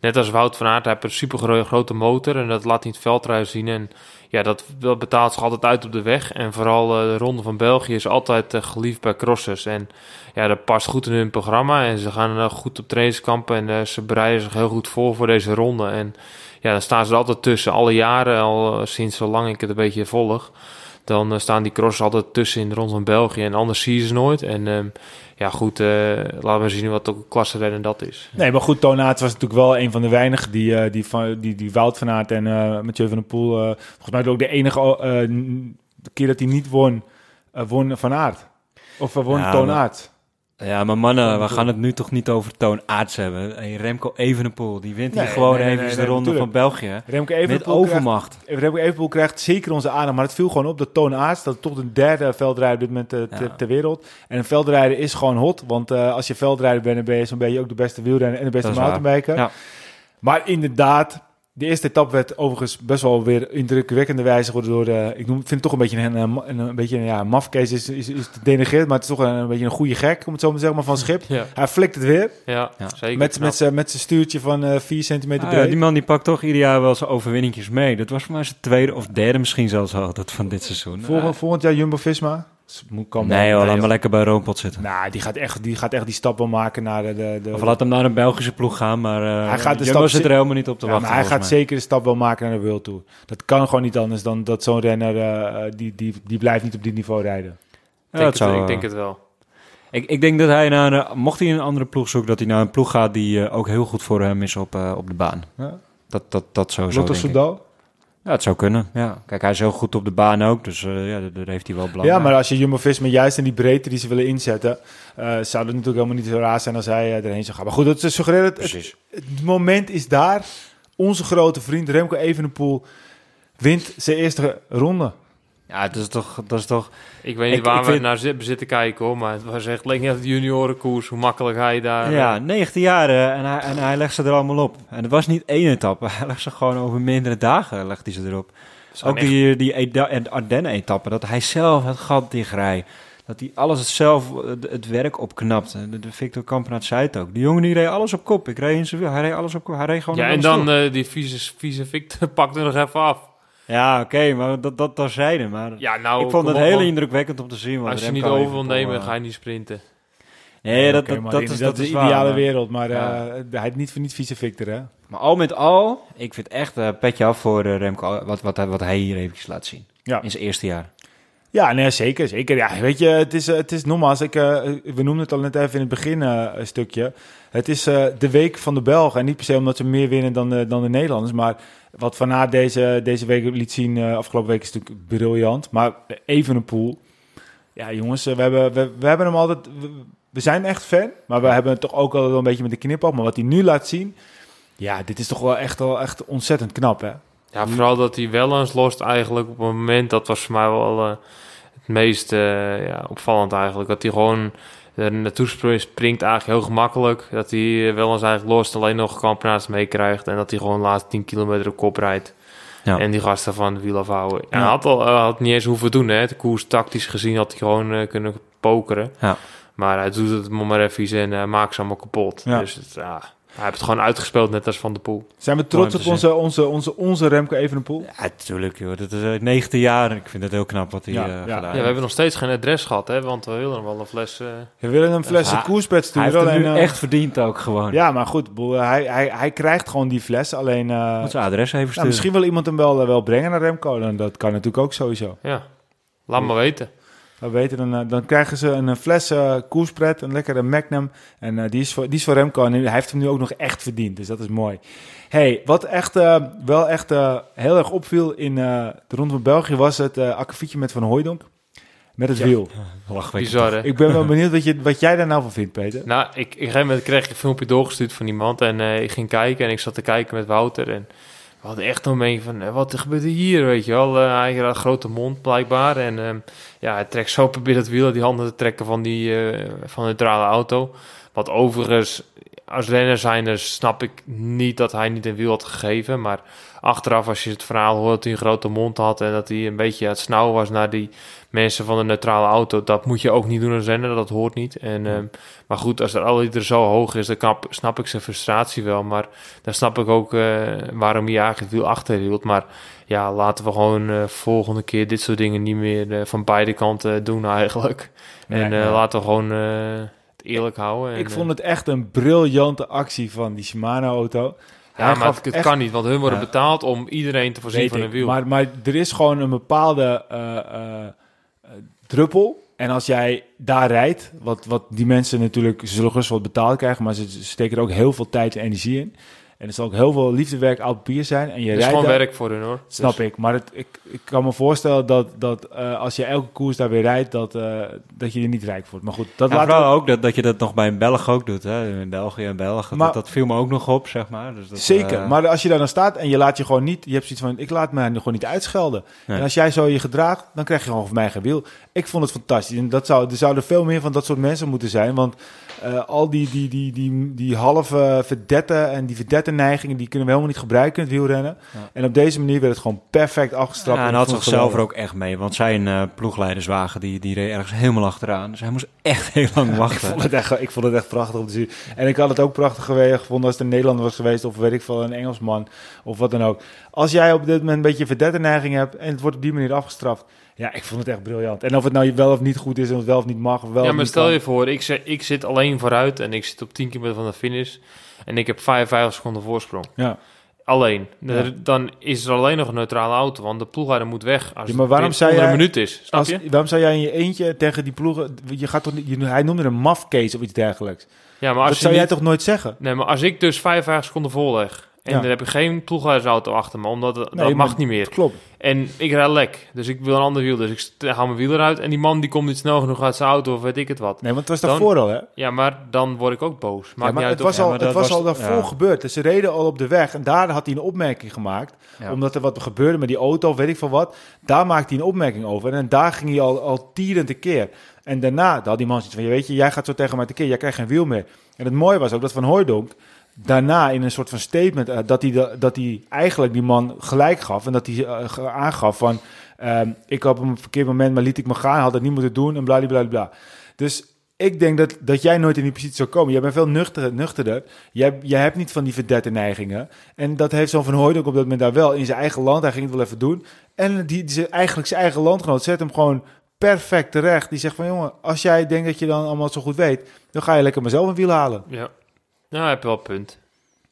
net als Wout van Aert, hij heeft een super gro- grote motor. En dat laat in het veldruis zien. En ja, dat, dat betaalt zich altijd uit op de weg. En vooral eh, de Ronde van België is altijd eh, geliefd bij crossers. En ja, dat past goed in hun programma. En ze gaan eh, goed op trainingskampen. En ze bereiden zich heel goed voor voor deze ronde. En ja, dan staan ze altijd tussen. Alle jaren, al sinds zolang ik het een beetje volg. Dan eh, staan die crossers altijd tussen in de Ronde van België. En anders zie je ze nooit. En ehm, ja, goed, eh, laten we zien wat ook een klasserennen dat is. Nee, maar goed, Tone Aerts was natuurlijk wel een van de weinigen die, eh, die, van, die, die Wout van Aert en eh Mathieu van der Poel... eh, volgens mij ook de enige eh, keer dat hij niet won, won Van Aert. Of uh, won Ja. Ja, maar mannen, we gaan het nu toch niet over Toon Aerts hebben. Hey, Remco Evenepoel, die wint Nee, hier gewoon nee, nee, even de ronde natuurlijk. van België. Remco Met Evenepoel krijgt, overmacht. Remco Evenepoel krijgt zeker onze aandacht, maar het viel gewoon op dat Tone Aerts, dat toch de derde veldrijder op dit moment eh, ter, Ja. ter wereld. En een veldrijder is gewoon hot, want eh, als je veldrijder bent, dan ben je zo'n beetje ook de beste wielrenner en de beste mountainbiker. Ja. Maar inderdaad, de eerste etappe werd overigens best wel weer indrukwekkende wijze geworden door, eh, ik noem, vind het toch een beetje een, een, een, een beetje een ja, mafkees is, is, is te maar het is toch een, een beetje een goede gek, om het zo maar te zeggen, maar van schip. Ja, Hij flikt het weer, ja, Ja. zeker. met, met, zijn- met zijn stuurtje van eh 4 centimeter Ah, ja, breed. die man die pakt toch ieder jaar wel zijn overwinningjes mee. Dat was voor mij zijn tweede of derde misschien zelfs al dat van dit seizoen. Volgend, volgend jaar Jumbo-Visma. Kan wel. nee hoor, laat maar lekker bij Roompot zitten. Nou, die gaat echt die, gaat echt die stap wel maken naar de... de, de Of laat hem naar een Belgische ploeg gaan, maar uh, Hij gaat de Jumbo stap zit er helemaal niet op te ja, wachten. maar hij gaat mij. zeker de stap wel maken naar de World Tour. Dat kan gewoon niet anders dan dat zo'n renner... eh, die, die, die blijft niet op dit niveau rijden. Ja, Ik denk, dat zou, het, ik eh, denk het wel. Ik, ik denk dat hij naar een, mocht hij een andere ploeg zoeken, dat hij naar een ploeg gaat die eh, ook heel goed voor hem is op, eh, op de baan. Ja. Dat, dat, dat sowieso. Lotto denk ik. Soudal? Ja, het zou kunnen. Ja. Kijk, hij is heel goed op de baan ook, dus eh, ja, daar, heeft hij wel belang Ja, maar als je Jumbo-Visma juist in die breedte die ze willen inzetten... eh, zou het natuurlijk helemaal niet zo raar zijn als hij eh, erheen zou gaan. Maar goed, dat is suggereert het, het, Precies. het moment is daar. Onze grote vriend Remco Evenepoel wint zijn eerste ronde. Ja, dat is toch... Dat is toch Ik weet niet Ik- waar ik we vind- naar zitten, kijken hoor, maar het was echt leek net de juniorenkoers, hoe makkelijk hij daar... ja, eh, 19 jaar eh, en, hij, en hij legt ze er allemaal op. En het was niet één etappe, hij legt ze gewoon over meerdere dagen legt hij ze erop. Ook echt- die, die Ardennen-etappe, dat hij zelf het gat dichtrijdt. Dat hij alles zelf eh, het, werk opknapt. De, Victor Kampenaert zei het ook. Die jongen die reed alles op kop. Ik reed in zijn wiel. Hij reed alles op kop. Hij reed gewoon Ja, en dan eh, die vieze, vieze Victor pakte er nog even af. Ja, oké, maar dat, dat terzijde. Maar Ja, nou, ik vond het heel indrukwekkend om te zien. wat Als je niet over wil nemen, eh, ga je niet sprinten. Nee, dat, dat, is, dat is de ideale wereld, maar Ja. eh, hij is niet voor niet vice-Victor, hè? Maar al met al, ik vind echt eh petje af voor Remco, wat, wat, hij- wat hij hier eventjes laat zien. Ja. In zijn eerste jaar. Ja, nee, zeker, zeker. Ja, weet je, het is, eh, het is nogmaals, ik, eh, we noemden het al net even in het begin eh, een stukje. Het is de week van de Belgen. En niet per se omdat ze meer winnen dan de, dan de Nederlanders. Maar wat Van deze, deze week liet zien, afgelopen week is natuurlijk briljant. Maar even een pool. Ja, jongens, we hebben, we, we hebben hem altijd... We, zijn echt fan, maar we hebben het toch ook al wel een beetje met de knip op. Maar wat hij nu laat zien, ja, dit is toch wel echt, wel echt ontzettend knap, hè? Ja, vooral dat hij wel eens lost eigenlijk op een moment. Dat was voor mij wel eh, het meest eh, ja, opvallend eigenlijk. Dat hij gewoon er naartoe springt, springt eigenlijk heel gemakkelijk. Dat hij eh, wel eens eigenlijk lost, alleen nog kampionaat meekrijgt. En dat hij gewoon de laatste 10 kilometer op kop rijdt. Ja. En die gasten van het wiel afhouden. Ja. hij had, al, had niet eens hoeven doen. Hè. De koers tactisch gezien had hij gewoon eh, kunnen pokeren. Ja. Maar hij doet het maar even en eh, maakt ze allemaal kapot. Dus het, ja, hij heeft het gewoon uitgespeeld, net als Van de Poel. Zijn we trots op onze, onze, onze, onze Remco Evenepoel? Ja, natuurlijk joh. Dat is het negende jaar. Ik vind het heel knap wat hij Ja, eh, ja. gedaan Ja, we hebben nog steeds geen adres gehad, hè, want we willen wel een fles. eh, We willen een fles Ja, koerspet Hij sturen. heeft het nu eh, echt verdiend ook gewoon. Ja, maar goed, boel, hij, hij, hij krijgt gewoon die fles. Alleen, eh, Moet zijn adres even nou, sturen. misschien wil iemand hem wel, eh, wel brengen naar Remco. En dat kan natuurlijk ook sowieso. ja, laat maar weten. We weten, dan, eh, dan krijgen ze een, eh, fles eh koerspret, een lekkere Magnum. En eh, die, is voor, die is voor Remco. En hij heeft hem nu ook nog echt verdiend. Dus dat is mooi. hey, wat echt, eh, wel echt eh, heel erg opviel in eh, de Ronde van België... was het uh, akkefietje met Van Hooijdonk. Met het Ja. wiel. Bizar, hè? Ik ben wel benieuwd wat, je, wat jij daar nou van vindt, Peter. Nou, ik, moment kreeg ik een filmpje doorgestuurd van iemand en eh, ik ging kijken en ik zat te kijken met Wouter en we hadden echt een van, eh, wat gebeurt er hier, weet je wel. Eh, hij had een grote mond blijkbaar en ehm, ja, hij trekt zo probeert het wiel, die handen te trekken van die eh, van de neutrale auto. Wat overigens, als renner zijn, snap ik niet dat hij niet een wiel had gegeven, maar achteraf als je het verhaal hoort dat hij een grote mond had en dat hij een beetje aan het snauwen was naar die mensen van de neutrale auto, dat moet je ook niet doen als renner, dat hoort niet. En, ehm, maar goed, als de allerliter zo hoog is, dan knap- snap ik zijn frustratie wel. Maar dan snap ik ook eh, waarom hij eigenlijk het wiel achterhield. Maar ja, laten we gewoon eh, volgende keer dit soort dingen niet meer eh, van beide kanten doen eigenlijk. Nee, en laten we gewoon het eerlijk houden. En, Ik vond het echt een briljante actie van die Shimano-auto. ja, maar het, echt- kan niet, want hun worden betaald om iedereen te voorzien Weet van een wiel. Maar, maar er is gewoon een bepaalde druppel. En als jij daar rijdt, wat, wat die mensen natuurlijk, ze zullen gerust wat betaald krijgen, maar ze steken er ook heel veel tijd en energie in. En er zal ook heel veel liefdewerk oud papier zijn. En je het is rijdt gewoon daar- werk voor hun hoor. Snap Dus- ik, maar het, ik, ik kan me voorstellen dat, dat eh, als je elke koers daar weer rijdt, dat, eh, dat je er niet rijk wordt. Maar goed, dat Ja, laat vooral ook dat, dat je dat nog bij een Belg ook doet. Hè? In België en België. Maar- dat, dat viel me ook nog op, zeg maar. Dus dat, Zeker, eh, maar als je daar dan staat en je laat je gewoon niet, je hebt zoiets van, ik laat me gewoon niet uitschelden. Nee. En als jij zo je gedraagt, dan krijg je gewoon van mij geen wiel. Ik vond het fantastisch. En dat zou, er zouden veel meer van dat soort mensen moeten zijn, want eh, al die, die, die, die, die halve verdetten en die verdette neigingen, die kunnen we helemaal niet gebruiken in het wielrennen. Ja. En op deze manier werd het gewoon perfect afgestraft. Ja, en had zichzelf er ook echt mee. Want zijn eh, ploegleiderswagen, die, die reed ergens helemaal achteraan. Dus hij moest echt heel lang Ik wachten. vond, het echt, ik vond het echt prachtig om te zien. En ik had het ook prachtig gevonden als het een Nederlander was geweest, of weet ik veel, een Engelsman, of wat dan ook. Als jij op dit moment een beetje verdette neiging hebt en het wordt op die manier afgestraft, ja, ik vond het echt briljant. En of het nou wel of niet goed is, en of het wel of niet mag, of wel Ja, maar stel kan. je voor, ik, zit- ik zit alleen vooruit en ik zit op 10 kilometer van de finish. En ik heb 55 seconden voorsprong. Ja. Alleen. Ja. Dan is er alleen nog een neutrale auto, want de ploegleider moet weg als Ja, maar waarom het zei jij- een minuut is. Snap Als, je? waarom zou jij in je eentje tegen die ploegen, je gaat toch niet, je- hij noemde een mafcase of iets dergelijks. Ja, maar Dat als je zou jij toch nooit zeggen? Nee, maar als ik dus 55 seconden voorleg en Ja. dan heb ik geen ploegleidersauto achter me, omdat Nee, dat mag niet meer. Klopt. En ik rijd lek, dus ik wil een ander wiel, dus ik haal mijn wiel eruit en die man die komt niet snel genoeg uit zijn auto of weet ik het wat. Nee, want het was Dan- daarvoor al, hè? Ja, maar dan word ik ook boos. Maakt Ja, maar niet uit het was, of- al, maar het dat was was- al daarvoor ja. gebeurd. Dus ze reden al op de weg en daar had hij een opmerking gemaakt. Ja. Omdat er wat gebeurde met die auto of weet ik veel wat. Daar maakte hij een opmerking over. En daar ging hij al, al tierend tekeer. En daarna had die man zoiets van... Weet je, jij gaat zo tegen mij tekeer. Jij krijgt geen wiel meer. En het mooie was ook dat Van Hooijdonk... Daarna in een soort van statement... eh, dat, hij dat hij eigenlijk die man gelijk gaf. En dat hij eh, aangaf van... ehm, ik op een verkeerd moment, maar liet ik me gaan. Had het niet moeten doen en bladibladibla. Dus ik denk dat, dat jij nooit in die positie zou komen. Jij bent veel nuchter, nuchterder. Jij, jij hebt niet van die verdette neigingen. En dat heeft zo'n Van Hooyd ook op dat moment daar wel in zijn eigen land. Hij ging het wel even doen. En die, die eigenlijk zijn eigen landgenoot zet hem gewoon perfect terecht. Die zegt van jongen, als jij denkt dat je dan allemaal zo goed weet, dan ga je lekker maar zelf een wiel halen. Ja. Nou, heb je wel een punt.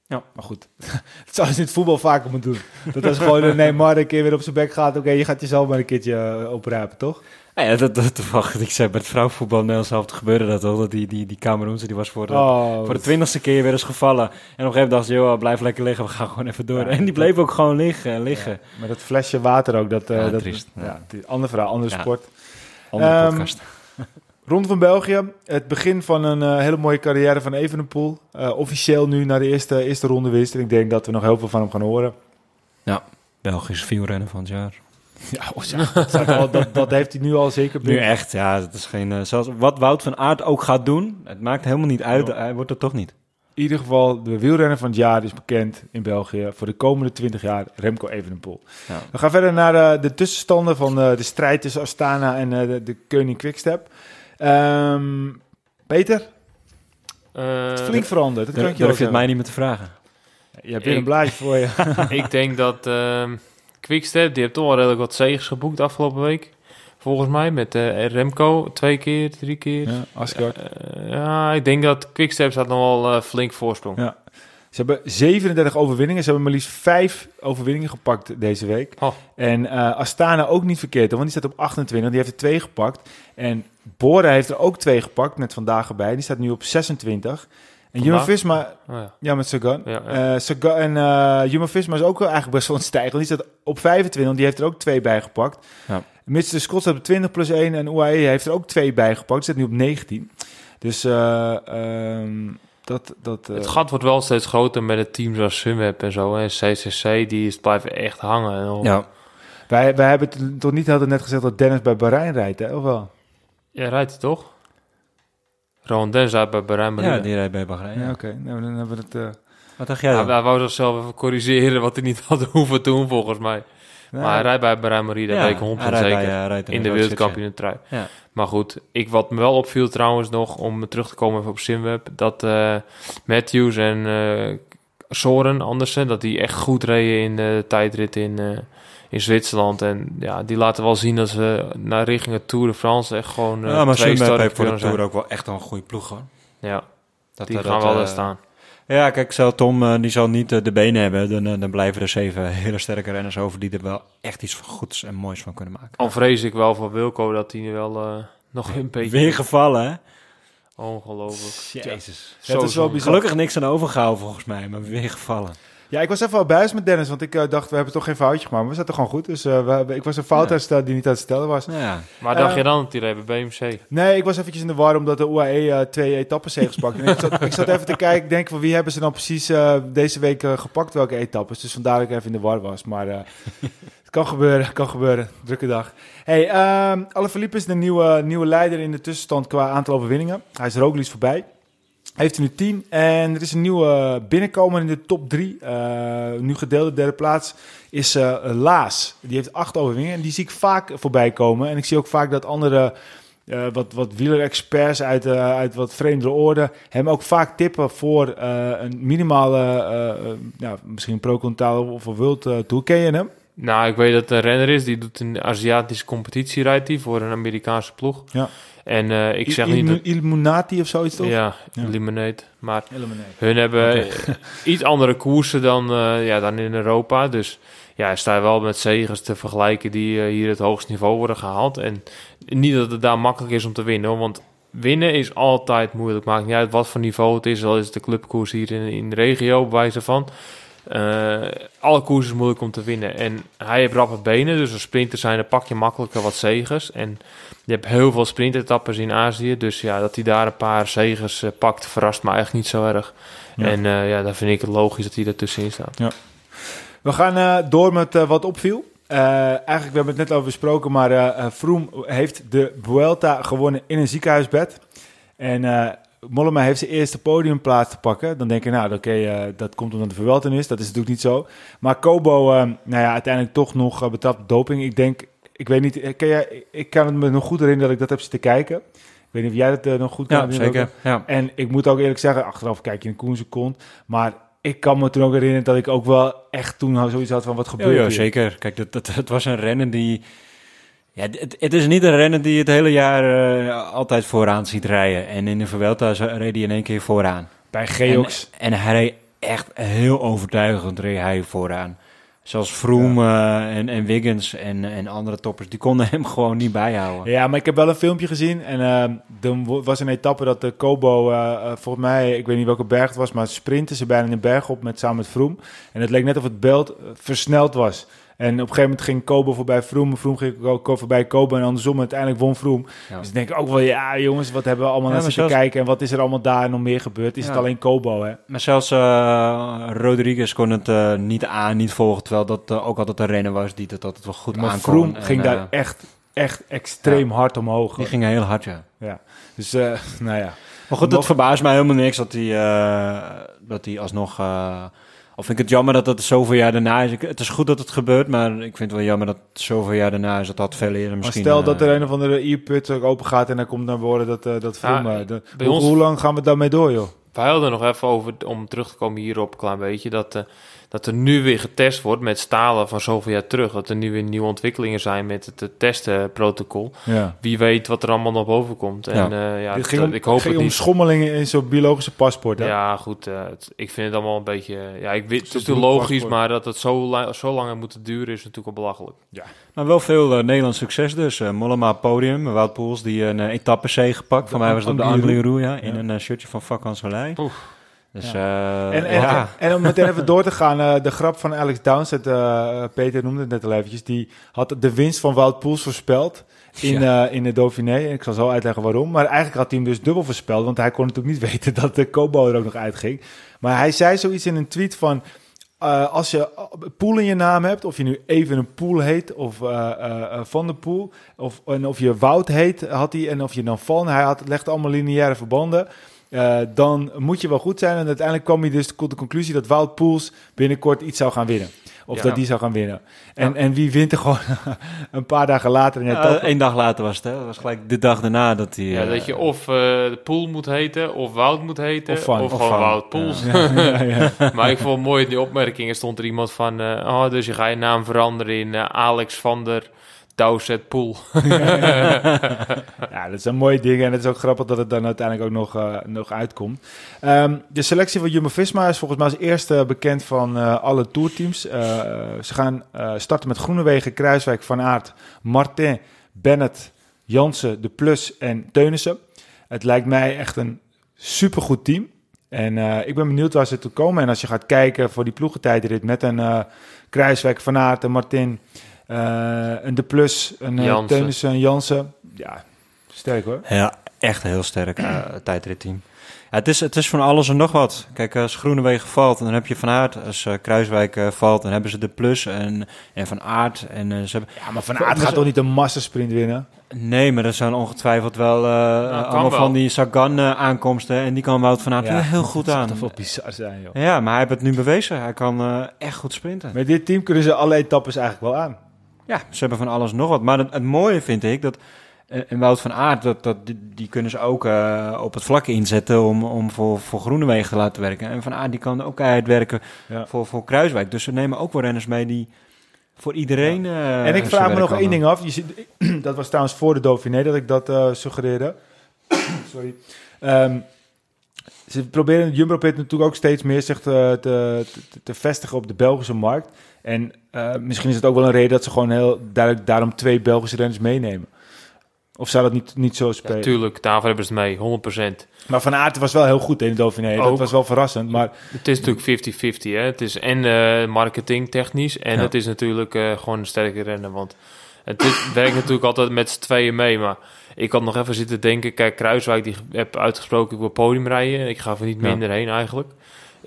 Ja, maar goed. Dat zou je in het voetbal vaker moeten doen. Dat is gewoon een Neymar een keer weer op zijn bek gaat. Oké, je gaat jezelf maar een keertje uh, oprapen, toch? Nou ja, dat, dat, wacht, ik zei bij het vrouwenvoetbal Nederlands zelf gebeurde dat al. Dat die, die, die Cameroense, die was voor de, Oh, voor de twintigste keer weer eens gevallen. En op een gegeven moment dacht ze, joh, blijf lekker liggen, we gaan gewoon even door. Ja, en die bleef ook gewoon liggen, liggen. Maar dat flesje water ook, dat... eh Ja, dat triest. Ja, ander verhaal, andere Ja. sport. Andere Ehm, podcast. Ronde van België, het begin van een eh, hele mooie carrière van Evenepoel. Eh, officieel nu naar de eerste, eerste ronde wist. En ik denk dat we nog heel veel van hem gaan horen. Belgisch wielrennen van het jaar. Ja, oh, ja, dat, dat, dat heeft hij nu al zeker Nu echt, ja, het is geen... eh, zelfs wat Wout van Aert ook gaat doen, het maakt helemaal niet uit. Ja. Hij wordt er toch niet. In ieder geval, de wielrenner van het jaar is bekend in België. Voor de komende 20 jaar, Remco Evenepoel. Ja. We gaan verder naar de tussenstanden van de strijd tussen Astana en de, de Koning Quickstep. Ehm Peter, Eh, het is flink veranderd. Dat kan ik je wel je het mij niet meer te vragen? Je hebt weer Ik- een blaadje voor je. ik denk dat ehm Quickstep, die heeft toch wel redelijk wat zegens geboekt afgelopen week. Volgens mij, met eh, Remco twee keer, drie keer. ja, Asgard. Eh, ja, ik denk dat Quickstep staat nog wel flink voorsprong. Ja. Ze hebben 37 overwinningen. Ze hebben maar liefst 5 overwinningen gepakt deze week. Oh. En eh, Astana ook niet verkeerd, want die staat op 28. Die heeft er twee gepakt. En Bora heeft er ook twee gepakt, met vandaag erbij. Die staat nu op 26. En? Jumbo-Visma, Oh, ja. ja, met Sagan. Ja, ja. Eh, Sagan en eh Jumbo-Visma is ook wel eigenlijk best wel een stijger. Die staat op 25, die heeft er ook twee bij gepakt. Ja. Mits de Scott staat op 20 plus 1 en UAE heeft er ook twee bij gepakt. Die staat nu op 19. Dus eh, ehm, dat... dat Het gat wordt wel steeds groter met het teams als Sunweb en zo. En CCC, die is, blijven echt hangen. En Ja, Wij, wij hebben het toch niet hadden net gezegd dat Dennis bij Bahrein rijdt, hè? Of wel? Ja, rijdt hij toch? Rowan Dennis uit bij Bahrein. ja die rijdt bij Bahrein. Ja, Ja. oké. Nou, dan hebben we het... eh, Wat dacht jij Ja, dan? hij wou zichzelf even corrigeren wat hij niet had hoeven doen, volgens mij. nou, maar hij rijdt bij Bahrein Marie, dat weet ik 100% hij rijdt zeker. bij, eh, rijdt in de wereldkampioen trui. Ja. Maar goed, ik, wat me wel opviel trouwens nog, om terug te komen even op Simweb, dat eh, Matthews en eh Soren Andersen, dat die echt goed reden in de tijdrit in, eh, in Zwitserland. En ja, die laten wel zien dat ze naar richting het Tour de France echt gewoon eh Ja, maar twee Sunweb heeft voor de Tour zijn. ook wel echt een goede ploeg hoor. Ja, Dat, die eh, gaan wel eh, daar staan. Ja, kijk, zou Tom, eh, die zal niet eh, de benen hebben. Dan, eh, dan blijven er zeven hele sterke renners over die er wel echt iets goeds en moois van kunnen maken. Al vrees ik wel voor Wilco dat hij wel eh, nog een beetje... Weer gevallen, hè? Ongelooflijk. Jezus. Het is wel bizar. Gelukkig niks aan overgehouden volgens mij, maar weer gevallen. Ja, ik was even al buis met Dennis, want ik eh, dacht, we hebben toch geen foutje gemaakt. Maar we zaten gewoon goed. Dus eh, we, hebben- ik was een fout hersteld die niet uit te stellen was. Ja, Maar dacht Eh, je dan dat reed bij BMC? Nee, ik was eventjes in de war omdat de UAE eh, twee etappes heeft gepakt. En ik, zat, ik zat even te kijken, ik denk van wie hebben ze dan precies eh, deze week eh, gepakt, welke etappes. Dus vandaar dat ik even in de war was. Maar eh, het kan gebeuren, kan gebeuren. Drukke dag. Hey, ehm Alaphilippe is de nieuwe, nieuwe leider in de tussenstand qua aantal overwinningen. Hij is Roglic voorbij. Heeft er nu 10 en er is een nieuwe binnenkomer in de top 3. nu gedeelde derde plaats is eh, Laas. Die heeft acht overwinningen en die zie ik vaak voorbij komen. En ik zie ook vaak dat andere eh, wat, wat wielerexperts uit, eh, uit wat vreemdere orde hem ook vaak tippen voor eh, een minimale, eh, eh, ja, misschien pro-continental of een world eh, tour. Ken je hem? Nou, ik weet dat het een renner is. Die doet een Aziatische competitie, rijdt hij voor een Amerikaanse ploeg. Ja. En eh, ik zeg Il- niet dat... Illuminati of zoiets toch? Ja, Ja. Maar hun hebben iets andere koersen dan, eh, ja, dan in Europa. Dus ja, hij staat wel met zegers te vergelijken die eh, hier het hoogste niveau worden gehaald. En niet dat het daar makkelijk is om te winnen. hoor, Want winnen is altijd moeilijk. Maakt niet uit wat voor niveau het is. Al is het de clubkoers hier in, in de regio, bij wijze van. Eh, alle koersen is moeilijk om te winnen. En hij heeft rappe benen, dus als sprinter zijn, dan pak je makkelijker wat zegers. En je hebt heel veel sprintetappes in Azië. Dus ja, dat hij daar een paar zegers eh, pakt, verrast me eigenlijk niet zo erg. Ja. En eh, ja, dan vind ik het logisch dat hij ertussenin staat. We gaan door met wat opviel. Eigenlijk, we hebben het net over besproken, maar Froome heeft de Vuelta gewonnen in een ziekenhuisbed. En Mollema heeft zijn eerste podiumplaats te pakken. Dan denk je, nou, oké, eh, dat komt omdat de Vuelta is. Dat is natuurlijk niet zo. Maar Kobo, eh, nou ja, uiteindelijk toch nog uh, betrapt op doping. Ik denk, ik weet niet, eh, ken jij, ik kan het me nog goed herinneren dat ik dat heb zitten kijken. Ik weet niet of jij dat eh, nog goed kan Ja, herinneren. zeker. Ja. En ik moet ook eerlijk zeggen, achteraf kijk je in Koense kont. Maar ik kan me toen ook herinneren dat ik ook wel echt toen zoiets had van wat Ja, gebeurt ja, zeker. Kijk, dat, dat, het was een rennen die... Ja, het, het is niet een rennen die het hele jaar eh, altijd vooraan ziet rijden. En in de Vuelta reed hij in één keer vooraan. Bij Geox. En, en hij reed echt heel overtuigend reed hij vooraan. Zoals Froome eh, en, en Wiggins en, en andere toppers, die konden hem gewoon niet bijhouden. Ja, maar ik heb wel een filmpje gezien. En eh er wo- was een etappe dat de Kobo, eh, eh, volgens mij, ik weet niet welke berg het was, maar sprinten ze bijna een berg op met, samen met Froome. En het leek net of het beeld eh, versneld was. En op een gegeven moment ging Kobo voorbij Froome, Froome ging ook voorbij Kobo en andersom. Uiteindelijk won Froome. Ja. Dus ik denk ook wel, ja jongens, wat hebben we allemaal Ja, naar zelfs- kijken en wat is er allemaal daar nog meer gebeurd? Is Ja. het alleen Kobo, hè? Maar zelfs eh, Rodriguez kon het eh, niet aan, niet volgen. Terwijl dat eh, ook altijd een renner was die het altijd wel goed maar aankon. Froome En, ging daar echt, echt extreem hard omhoog. Die ging heel hard, ja. Dus, eh, nou ja. Maar goed, het verbaast mij helemaal niks dat hij, eh, dat hij alsnog... eh, of vind ik het jammer dat het zoveel jaar daarna is. Ik- Het is goed dat het gebeurt, maar ik vind het wel jammer dat het zoveel jaar daarna is. Dat had veel eerder Maar misschien... stel dat eh, er een of andere e-put ook open gaat en dan komt naar woorden dat, eh dat Froome... Ja, de- bij hoe, ons- hoe lang gaan we daarmee door, joh? We hadden er nog even over, om terug te komen hierop een klein beetje, dat, eh, dat er nu weer getest wordt met stalen van zoveel jaar terug. Dat er nu weer nieuwe ontwikkelingen zijn met het eh, testenprotocol. Ja. Wie weet wat er allemaal naar boven komt. En eh, ja, dat- ging om, ik hoop ging het om niet. schommelingen in zo'n biologische paspoort, hè? Ja, goed. eh, het- ik vind het allemaal een beetje... Ja, ik weet, het is logisch, maar dat het zo, la- zo lang moeten duren is natuurlijk wel belachelijk. Maar wel veel eh, Nederlands succes dus. Eh, Mollema podium, Wout Poels die een uh, etappe C gepakt. Van mij was het op de Angliru. Ja. In Ja. een shirtje van Vakant Soleil. Oef. Dus eh, En, en, ja. en om meteen even door te gaan, eh, de grap van Alex Downsett, eh, Peter noemde het net al eventjes, die had de winst van Wout Poels voorspeld in, eh, in de Dauphiné. En ik zal zo uitleggen waarom. Maar eigenlijk had hij hem dus dubbel voorspeld, want hij kon natuurlijk niet weten dat de Kobo er ook nog uitging. Maar hij zei zoiets in een tweet van, eh, als je Poel in je naam hebt, of je nu even een Poel heet, of eh, eh, eh, Van de Poel, of, en of je Wout heet, had hij, en of je dan Van, hij had, legde allemaal lineaire verbanden. Eh, dan moet je wel goed zijn. En uiteindelijk kwam hij dus tot de conclusie dat Wout Poels binnenkort iets zou gaan winnen. Of Ja. dat die zou gaan winnen. En, Ja. en wie wint er gewoon een paar dagen later in het Ja, Eén dag later was het, hè. Dat was gelijk de dag daarna dat hij... Ja, eh, dat je of eh, de Poel moet heten, of Wout moet heten, Of of, Van. Of gewoon. Wout Poels. ja, ja. maar ik vond mooi in die opmerkingen stond er iemand van... eh, oh, dus je gaat je naam veranderen in eh, Alex van der Dowset Poel. ja, dat zijn mooie dingen. En het is ook grappig dat het dan uiteindelijk ook nog, eh, nog uitkomt. Ehm, de selectie van Jumbo-Visma is volgens mij als eerste bekend van eh, alle tourteams. Eh, ze gaan starten met Groenewegen, Kruiswijk, Van Aert, Martin, Bennett, Jansen, De Plus en Teunissen. Het lijkt mij echt een supergoed team. En ik ben benieuwd waar ze toe komen. En als je gaat kijken voor die ploegentijdrit met een eh Kruiswijk, Van Aert, een Martin, een De Plus, een eh, Jansen. Teunissen, een Jansen. Ja, sterk hoor. Ja, echt een heel sterk eh, tijdritteam. Ja, het, is, het is van alles en nog wat. Kijk, als Groenewegen valt, dan heb je Van Aert. Als eh, Kruiswijk eh, valt, dan hebben ze de Plus en, en Van Aert. En, eh, ze hebben... Ja, maar Van Aert gaat toch niet een massasprint winnen? Nee, maar er zijn ongetwijfeld wel eh, kan allemaal wel. van die Sagan-aankomsten. en die kan Wout van Aert heel goed dat aan. zou toch wel bizar zijn, joh. Ja, maar hij heeft het nu bewezen. Hij kan eh, echt goed sprinten. Met dit team kunnen ze alle etappes eigenlijk wel aan. Ja, ze hebben van alles nog wat. Maar het, het mooie vind ik dat. En Wout van Aert, dat, dat, die, kunnen ze ook eh, op het vlak inzetten om, om voor, voor Groenewegen te laten werken. En Van Aert die kan ook uitwerken Ja. voor, voor Kruiswijk. Dus ze nemen ook wel renners mee die voor iedereen. eh, en ik vraag me nog één ding af. Je ziet, dat was trouwens voor de Dauphiné dat ik dat eh, suggereerde. Sorry. Ehm, ze proberen Jumbo Pit natuurlijk ook steeds meer zich te, te, te, te vestigen op de Belgische markt. En eh, misschien is het ook wel een reden dat ze gewoon heel duidelijk daarom twee Belgische renners meenemen. Of zou dat niet, niet zo spelen? Natuurlijk, daarvoor hebben ze het mee, 100%. maar Van Aert was wel heel goed in de Dauphiné. Dat was wel verrassend. Maar Het is natuurlijk 50-50. hè. Het is en eh marketing technisch en Ja. het is natuurlijk eh, gewoon een sterke renner. Want het is- werkt natuurlijk altijd met z'n tweeën mee. Maar ik had nog even zitten denken. Kijk, Kruiswijk die heb uitgesproken ik wil podium rijden. Ik ga er niet Ja. minder heen eigenlijk.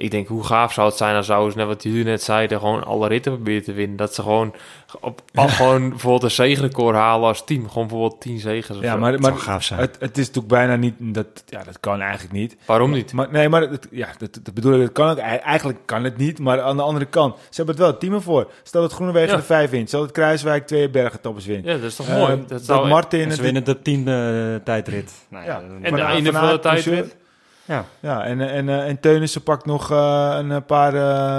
Ik denk, hoe gaaf zou het zijn als zouden ze, net wat jullie net zeiden, gewoon alle ritten proberen te winnen. Dat ze gewoon, op, al gewoon bijvoorbeeld een zegenrecord halen als team. Gewoon bijvoorbeeld 10 zegens Ja, zo. maar, maar gaaf zijn. het, het is natuurlijk bijna niet... Dat, ja, dat kan eigenlijk niet. Waarom niet? Maar, nee, maar het, ja, dat, dat bedoel ik, dat kan ook, eigenlijk kan het niet, maar aan de andere kant, ze hebben het wel teamen voor. Stel dat Groenewegen Ja. de vijf wint, stel dat Kruiswijk twee bergetoppers wint. Ja, dat is toch Eh, mooi? dat, Dat zou, Martin... En ze het- winnen de tiende eh, tijdrit. Nou Ja. en de einde de Aert, tijd Coureur. weer. Ja. Ja, en, en, eh, en Teunissen pakt nog eh, een, eh, paar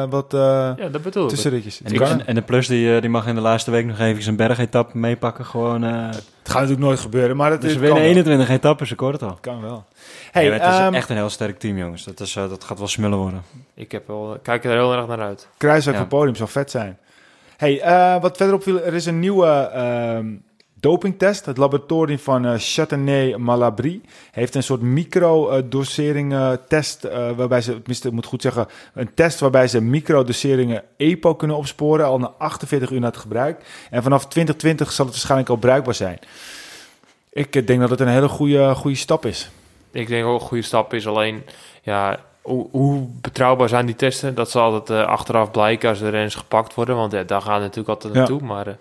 wat eh, Ja, dat bedoel ik. tussenritjes. En, Het en, en de plus die, die mag in de laatste week nog even zijn bergetap meepakken. Gewoon, eh, Het gaat natuurlijk nooit gebeuren, maar het, dus is, winnen wel. 21 etappes, ik hoor het al. kan wel. Hey, het is ehm, echt een heel sterk team, jongens. Dat, is, eh, dat gaat wel smullen worden. Ik heb wel, kijk er heel erg naar uit. Kruiswijk Ja. voor podium zou vet zijn. Hey, eh, wat verderop viel, er is een nieuwe ehm, dopingtest. Het laboratorium van eh Châtenay-Malabry heeft een soort microdosering eh test, eh, waarbij ze, tenminste, ik moet goed zeggen, een test waarbij ze microdoseringen EPO kunnen opsporen, al na 48 uur na het gebruik. En vanaf 2020 zal het waarschijnlijk al bruikbaar zijn. Ik denk dat het een hele goede, goede stap is. Ik denk ook een goede stap is alleen, ja, hoe, hoe betrouwbaar zijn die testen? Dat zal altijd achteraf blijken als de renners gepakt worden, want ja, daar gaan natuurlijk altijd Ja. naartoe. Maar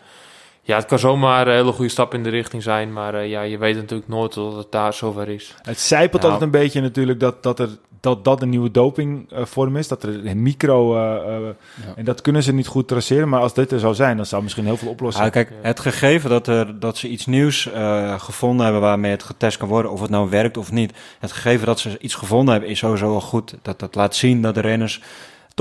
ja, het kan zomaar een hele goede stap in de richting zijn, maar eh, ja, je weet natuurlijk nooit tot het daar zover is. Het zijpelt Nou. altijd een beetje natuurlijk dat dat, er, dat, dat een nieuwe dopingvorm is. Dat er een micro... eh, eh, En dat kunnen ze niet goed traceren. Maar als dit er zou zijn, dan zou misschien heel veel oplossen. Ah, kijk, het gegeven dat, er, dat ze iets nieuws eh, gevonden hebben waarmee het getest kan worden, of het nou werkt of niet. Het gegeven dat ze iets gevonden hebben is sowieso wel goed. Dat, dat laat zien dat de renners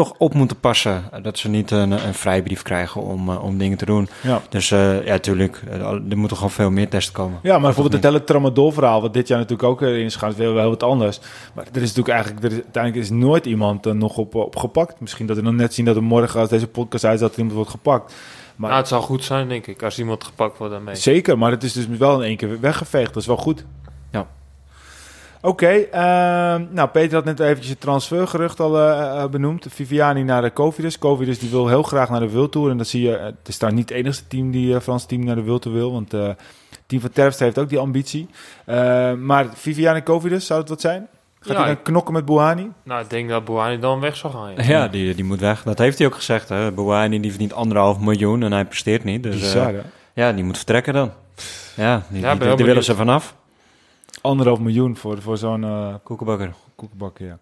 toch op moeten passen. Dat ze niet een, een vrijbrief krijgen om, eh, om dingen te doen. Ja. Dus eh, ja, tuurlijk, eh, er moeten gewoon veel meer testen komen. Ja, maar bijvoorbeeld het hele tramadol-verhaal, wat dit jaar natuurlijk ook erin is gegaan, is wel, wel wat anders. Maar er is natuurlijk eigenlijk, er is, uiteindelijk is nooit iemand er nog op, op gepakt. Misschien dat we nog net zien dat er morgen, als deze podcast uit, dat er iemand wordt gepakt. Maar Nou, het zou goed zijn, denk ik, als iemand gepakt wordt daarmee. zeker, maar het is dus wel in één keer weggeveegd. Dat is wel goed. Oké, ehm, nou Peter had net eventjes het transfergerucht al eh, eh, benoemd. Viviani naar de Covidus. Covidus die wil heel graag naar de World Tour. En dat zie je, eh, het is daar niet het enigste team die uh, Frans team naar de World Tour wil. Want eh team van Terpstra heeft ook die ambitie. Eh, maar Viviani Covidus, zou het wat zijn? Gaat Ja, hij dan knokken met Bouhanni? Nou, ik denk dat Bouhanni dan weg zou gaan. ja. Ja, die, die moet weg. Dat heeft hij ook gezegd. Hè. Bouhanni die verdient anderhalf miljoen en hij presteert niet. Dus eh, Bizar, hè? ja, die moet vertrekken dan. Ja, die, Ja, die, die willen ze vanaf. Anderhalf miljoen voor, voor zo'n eh Koekenbakker. koekenbakker, ja.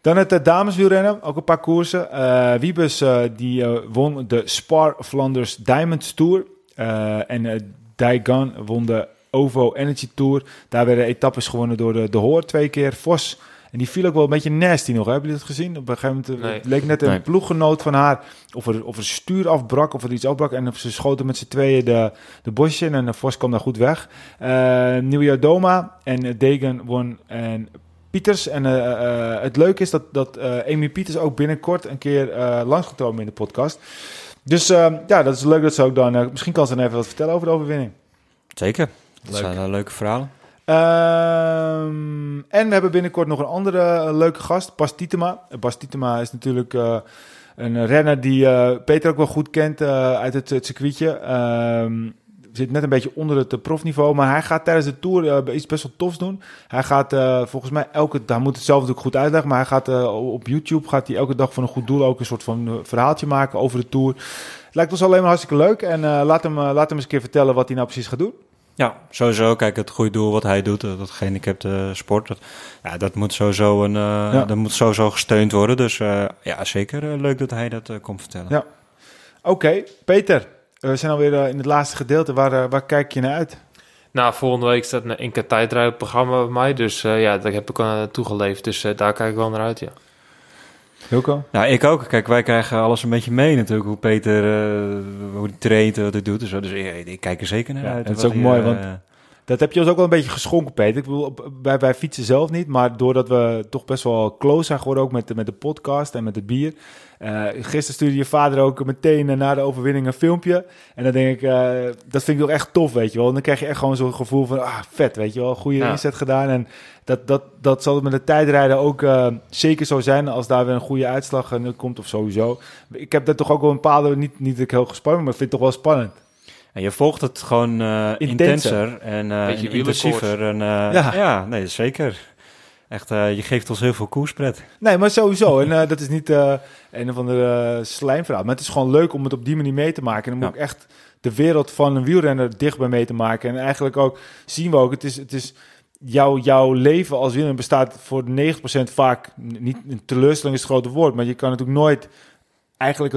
Dan het uh, dameswielrennen, ook een paar koersen. Uh, Wiebes uh, die uh, won de Spar Flanders Diamonds Tour. Uh, en uh, Daigan won de OVO Energy Tour. Daar werden etappes gewonnen door de, de Hoor twee keer. Vos, en die viel ook wel een beetje nasty nog. Hè? Hebben jullie dat gezien? Op een gegeven moment Nee. het leek net een Nee. ploeggenoot van haar. Of er, of er stuur afbrak, of er iets afbrak. En ze schoten met z'n tweeën de, de bosje in. En de Vos kwam daar goed weg. Uh, Nieuwjaar Doma en Degen won en Pieters. En uh, uh, het leuke is dat, dat uh, Amy Pieters ook binnenkort een keer uh, langsgekomen in de podcast. Dus uh, ja, dat is leuk dat ze ook dan... Uh, misschien kan ze dan even wat vertellen over de overwinning. Zeker. Dat Leuk. zijn uh, leuke verhalen. Um, en we hebben binnenkort nog een andere uh, leuke gast, Bas Tietema. Is natuurlijk uh, een renner die uh, Peter ook wel goed kent uit het, circuitje. Um, zit net een beetje onder het profniveau, maar hij gaat tijdens de Tour iets best wel tofs doen. Hij gaat volgens mij elke dag, moet het zelf natuurlijk goed uitleggen, maar hij gaat op YouTube gaat hij elke dag voor een goed doel ook een soort van verhaaltje maken over de Tour. Het lijkt ons alleen maar hartstikke leuk en laat, hem, laat hem eens een keer vertellen wat hij nou precies gaat doen. Ja, sowieso. Kijk, het goede doel wat hij doet, dat gehandicapte sport, dat, ja, dat moet sowieso, een, uh, ja. dat moet sowieso gesteund worden. Dus uh, ja, zeker uh, leuk dat hij dat uh, komt vertellen. Ja. Oké, okay, Peter, we zijn alweer uh, in het laatste gedeelte. Waar, uh, waar kijk je naar uit? Nou, volgende week staat een NK tijdrijprogramma bij mij. Dus uh, ja, daar heb ik aan toegeleefd. Dus uh, daar kijk ik wel naar uit, ja. Hilco? Nou, ik ook. Kijk, wij krijgen alles een beetje mee natuurlijk. Hoe Peter, uh, hoe hij traint, wat hij doet. Dus, dus ik, ik, kijk er zeker naar ja, uit. Het is ook hij, mooi, want dat heb je ons ook wel een beetje geschonken, Peter. Ik bedoel, bij, bij fietsen zelf niet. Maar doordat we toch best wel close zijn geworden, ook met, de, met de podcast en met het bier. Uh, gisteren stuurde je vader ook meteen na de overwinning een filmpje. En dan denk ik, uh, dat vind ik toch echt tof, weet je wel. En dan krijg je echt gewoon zo'n gevoel van, ah, vet, weet je wel. Goede ja. inzet gedaan. En dat, dat, dat zal het met de tijdrijden ook uh, zeker zo zijn als daar weer een goede uitslag uh, komt of sowieso. Ik heb dat toch ook wel een bepaalde, niet, niet dat ik heel gespannen, maar ik vind het toch wel spannend. En je volgt het gewoon uh, intenser. intenser en, uh, en intensiever. En, uh, ja. ja, nee, zeker. Echt, eh, je geeft ons heel veel koerspret. Nee, maar sowieso. En eh, dat is niet eh, een of andere uh, slijmverhaal. Maar het is gewoon leuk om het op die manier mee te maken. En om Ja. ook echt de wereld van een wielrenner dichtbij mee te maken. En eigenlijk ook zien we ook, het is, het is jouw, jouw leven als wielrenner bestaat voor 90% vaak, niet een teleurstelling is het grote woord, maar je kan natuurlijk nooit eigenlijk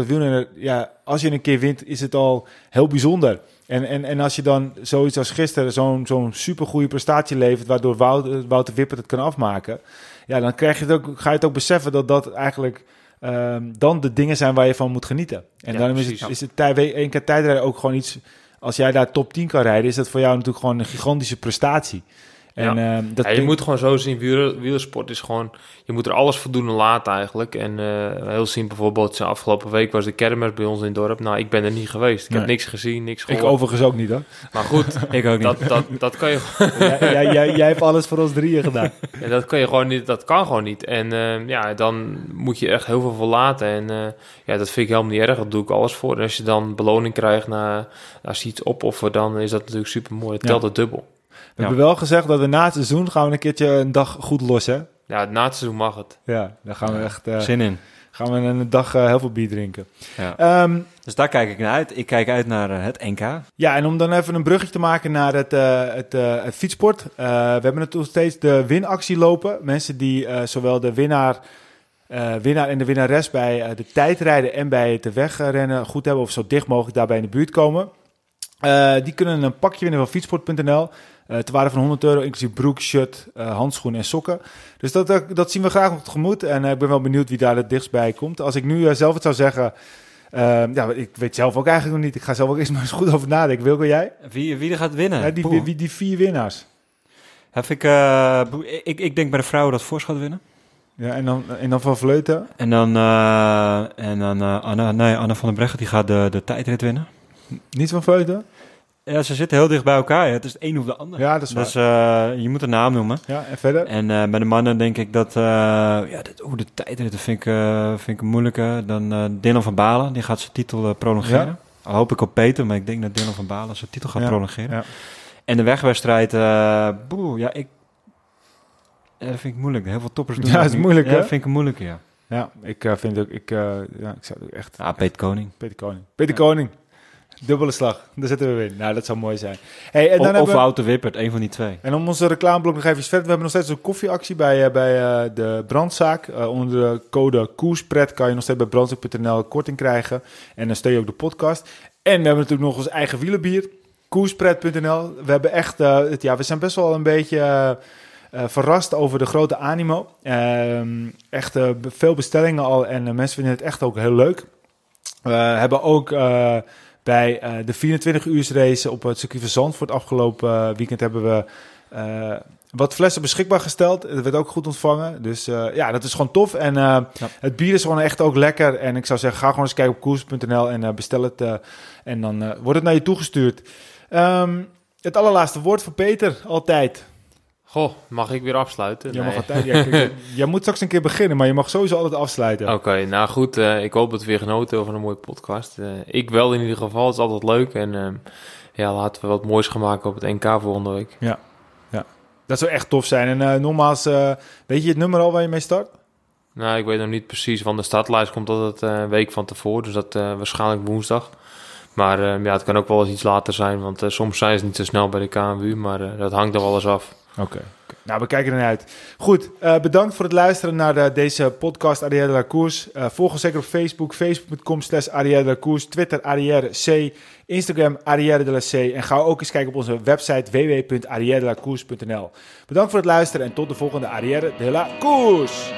ja, als je een keer wint, is het al heel bijzonder. En, en, en als je dan zoiets als gisteren zo'n zo'n supergoeie prestatie levert, waardoor Wouter, Wouter Wippert het kan afmaken, ja, dan krijg je het ook, ga je het ook beseffen dat dat eigenlijk ehm, dan de dingen zijn waar je van moet genieten. En Ja, daarom is het, is het tij- keer tijdrijden ook gewoon iets, als jij daar top 10 kan rijden, is dat voor jou natuurlijk gewoon een gigantische prestatie. En ehm, dat Ja, je ding- moet gewoon zo zien, wiel- wielersport is gewoon... Je moet er alles voor doen en laten eigenlijk. En eh, heel simpel bijvoorbeeld, de afgelopen week was de kermis bij ons in het dorp. Nou, ik ben er niet geweest. Ik Nee. heb niks gezien, niks ik gehoord. overigens ook niet hoor. Maar goed, Ik ook niet. dat, dat, dat, kan je, jij, jij, jij, hebt alles voor ons drieën gedaan. ja, dat kan je gewoon niet. Dat kan gewoon niet. En eh, ja, dan moet je echt heel veel voor laten. En eh, ja, dat vind ik helemaal niet erg. Daar doe ik alles voor. En als je dan beloning krijgt na, als je iets opoffert, dan is dat natuurlijk super mooi. Het Ja. telt het dubbel. We hebben wel gezegd dat we na het seizoen gaan we een keertje een dag goed los, hè? Ja, na het seizoen mag het. Ja, dan gaan we echt eh, Zin in. gaan we een dag eh, heel veel bier drinken. Ja. Ehm, Dus daar kijk ik naar uit. Ik kijk uit naar eh, het NK. ja, en om dan even een bruggetje te maken naar het, eh, het, eh. Eh, we hebben natuurlijk steeds de winactie lopen. Mensen die eh, zowel de winnaar, eh, winnaar en de winnares bij de tijdrijden en bij het wegrennen goed hebben, of zo dicht mogelijk daarbij in de buurt komen. Eh, die kunnen een pakje winnen van fietsport.nl. eh te waarde van 100 euro, inclusief broek, shirt, eh handschoenen en sokken. Dus dat, dat zien we graag nog tegemoet. En eh, ik ben wel benieuwd wie daar het dichtst bij komt. Als ik nu zelf het zou zeggen... ja, ik weet zelf ook eigenlijk nog niet. Ik ga zelf ook eerst maar eens goed over nadenken. Wilco, jij? Wie, wie er gaat winnen? Ja, die, wie, die vier winnaars. Heb ik, ik, ik denk bij de vrouwen dat Vos gaat winnen. Ja, en, dan, en dan van Vleuten. En dan, en dan Anna, nee, Anna van der Breggen die gaat de, de tijdrit winnen. Niet van Vleuten? Ja, ze zitten heel dicht bij elkaar. Ja. Het is het een of de ander. Ja, dat is waar. Dus je moet een naam noemen. ja, en verder? En eh, bij de mannen denk ik dat... eh ja, oeh, de tijdrit vind ik, vind ik een moeilijke. Dan Dylan van Balen, die gaat zijn titel prolongeren. Ja. Al hoop ik op Peter, maar ik denk dat Dylan van Balen zijn titel gaat Ja, prolongeren. ja. En de wegwedstrijd, boe, ja, ik... Dat vind ik moeilijk. Heel veel toppers doen Ja, dat is moeilijk, Ja, dat vind ik een moeilijke, ja. Ja, ik vind ook... Ik, ja, ik zou ook echt... Ja, Peter Koning. Peter Koning. Peter Koning. Dubbele slag. Daar zitten we weer in. Nou, dat zou mooi zijn. Hey, en dan of hebben. Wouter Wippert, een van die twee. En om onze reclameblok nog even verder. We hebben nog steeds een koffieactie bij, eh, bij eh, de brandzaak. Eh, onder de code Koerspret kan je nog steeds bij brandzaak.nl korting krijgen. En dan steun je ook de podcast. En we hebben natuurlijk nog ons eigen wielenbier. Koerspret.nl. We hebben echt, het, ja, we zijn best wel een beetje verrast over de grote animo. Ehm, echt veel bestellingen al en mensen vinden het echt ook heel leuk. We hebben ook bij eh, de 24 uur race op het circuit van Zandvoort afgelopen eh, weekend hebben we eh, wat flessen beschikbaar gesteld. Dat werd ook goed ontvangen. Dus ja, dat is gewoon tof. En Ja. het bier is gewoon echt ook lekker. En ik zou zeggen, ga gewoon eens kijken op koers.nl en bestel het. en dan wordt het naar je toegestuurd. Ehm, het allerlaatste woord voor Peter, altijd. Goh, mag ik weer afsluiten? Jij, mag altijd, ja, kijk, jij moet straks een keer beginnen, maar je mag sowieso altijd afsluiten. Oké, nou goed. eh, ik hoop dat we weer genoten hebben van een mooie podcast. Eh, ik wel in ieder geval. Het is altijd leuk. En ehm, ja, laten we wat moois gaan maken op het NK volgende week. Dat zou echt tof zijn. En eh, nogmaals, eh, weet je het nummer al waar je mee start? Nou, ik weet nog niet precies, want de startlijst komt altijd eh, een week van tevoren. Dus dat eh, waarschijnlijk woensdag. Maar ja, het kan ook wel eens iets later zijn, want eh, soms zijn ze niet zo snel bij de KMU. Maar eh, dat hangt er wel eens af. Oké. Nou, we kijken ernaar uit. Goed, eh, bedankt voor het luisteren naar de, deze podcast Arrière de la Course. Eh, volg ons zeker op Facebook, facebook.com slash de la Course, Twitter Arrière C, Instagram Arrière de la C. En ga ook eens kijken op onze website www.arrièredelacourse.nl. Bedankt voor het luisteren en tot de volgende Arrière de la Course.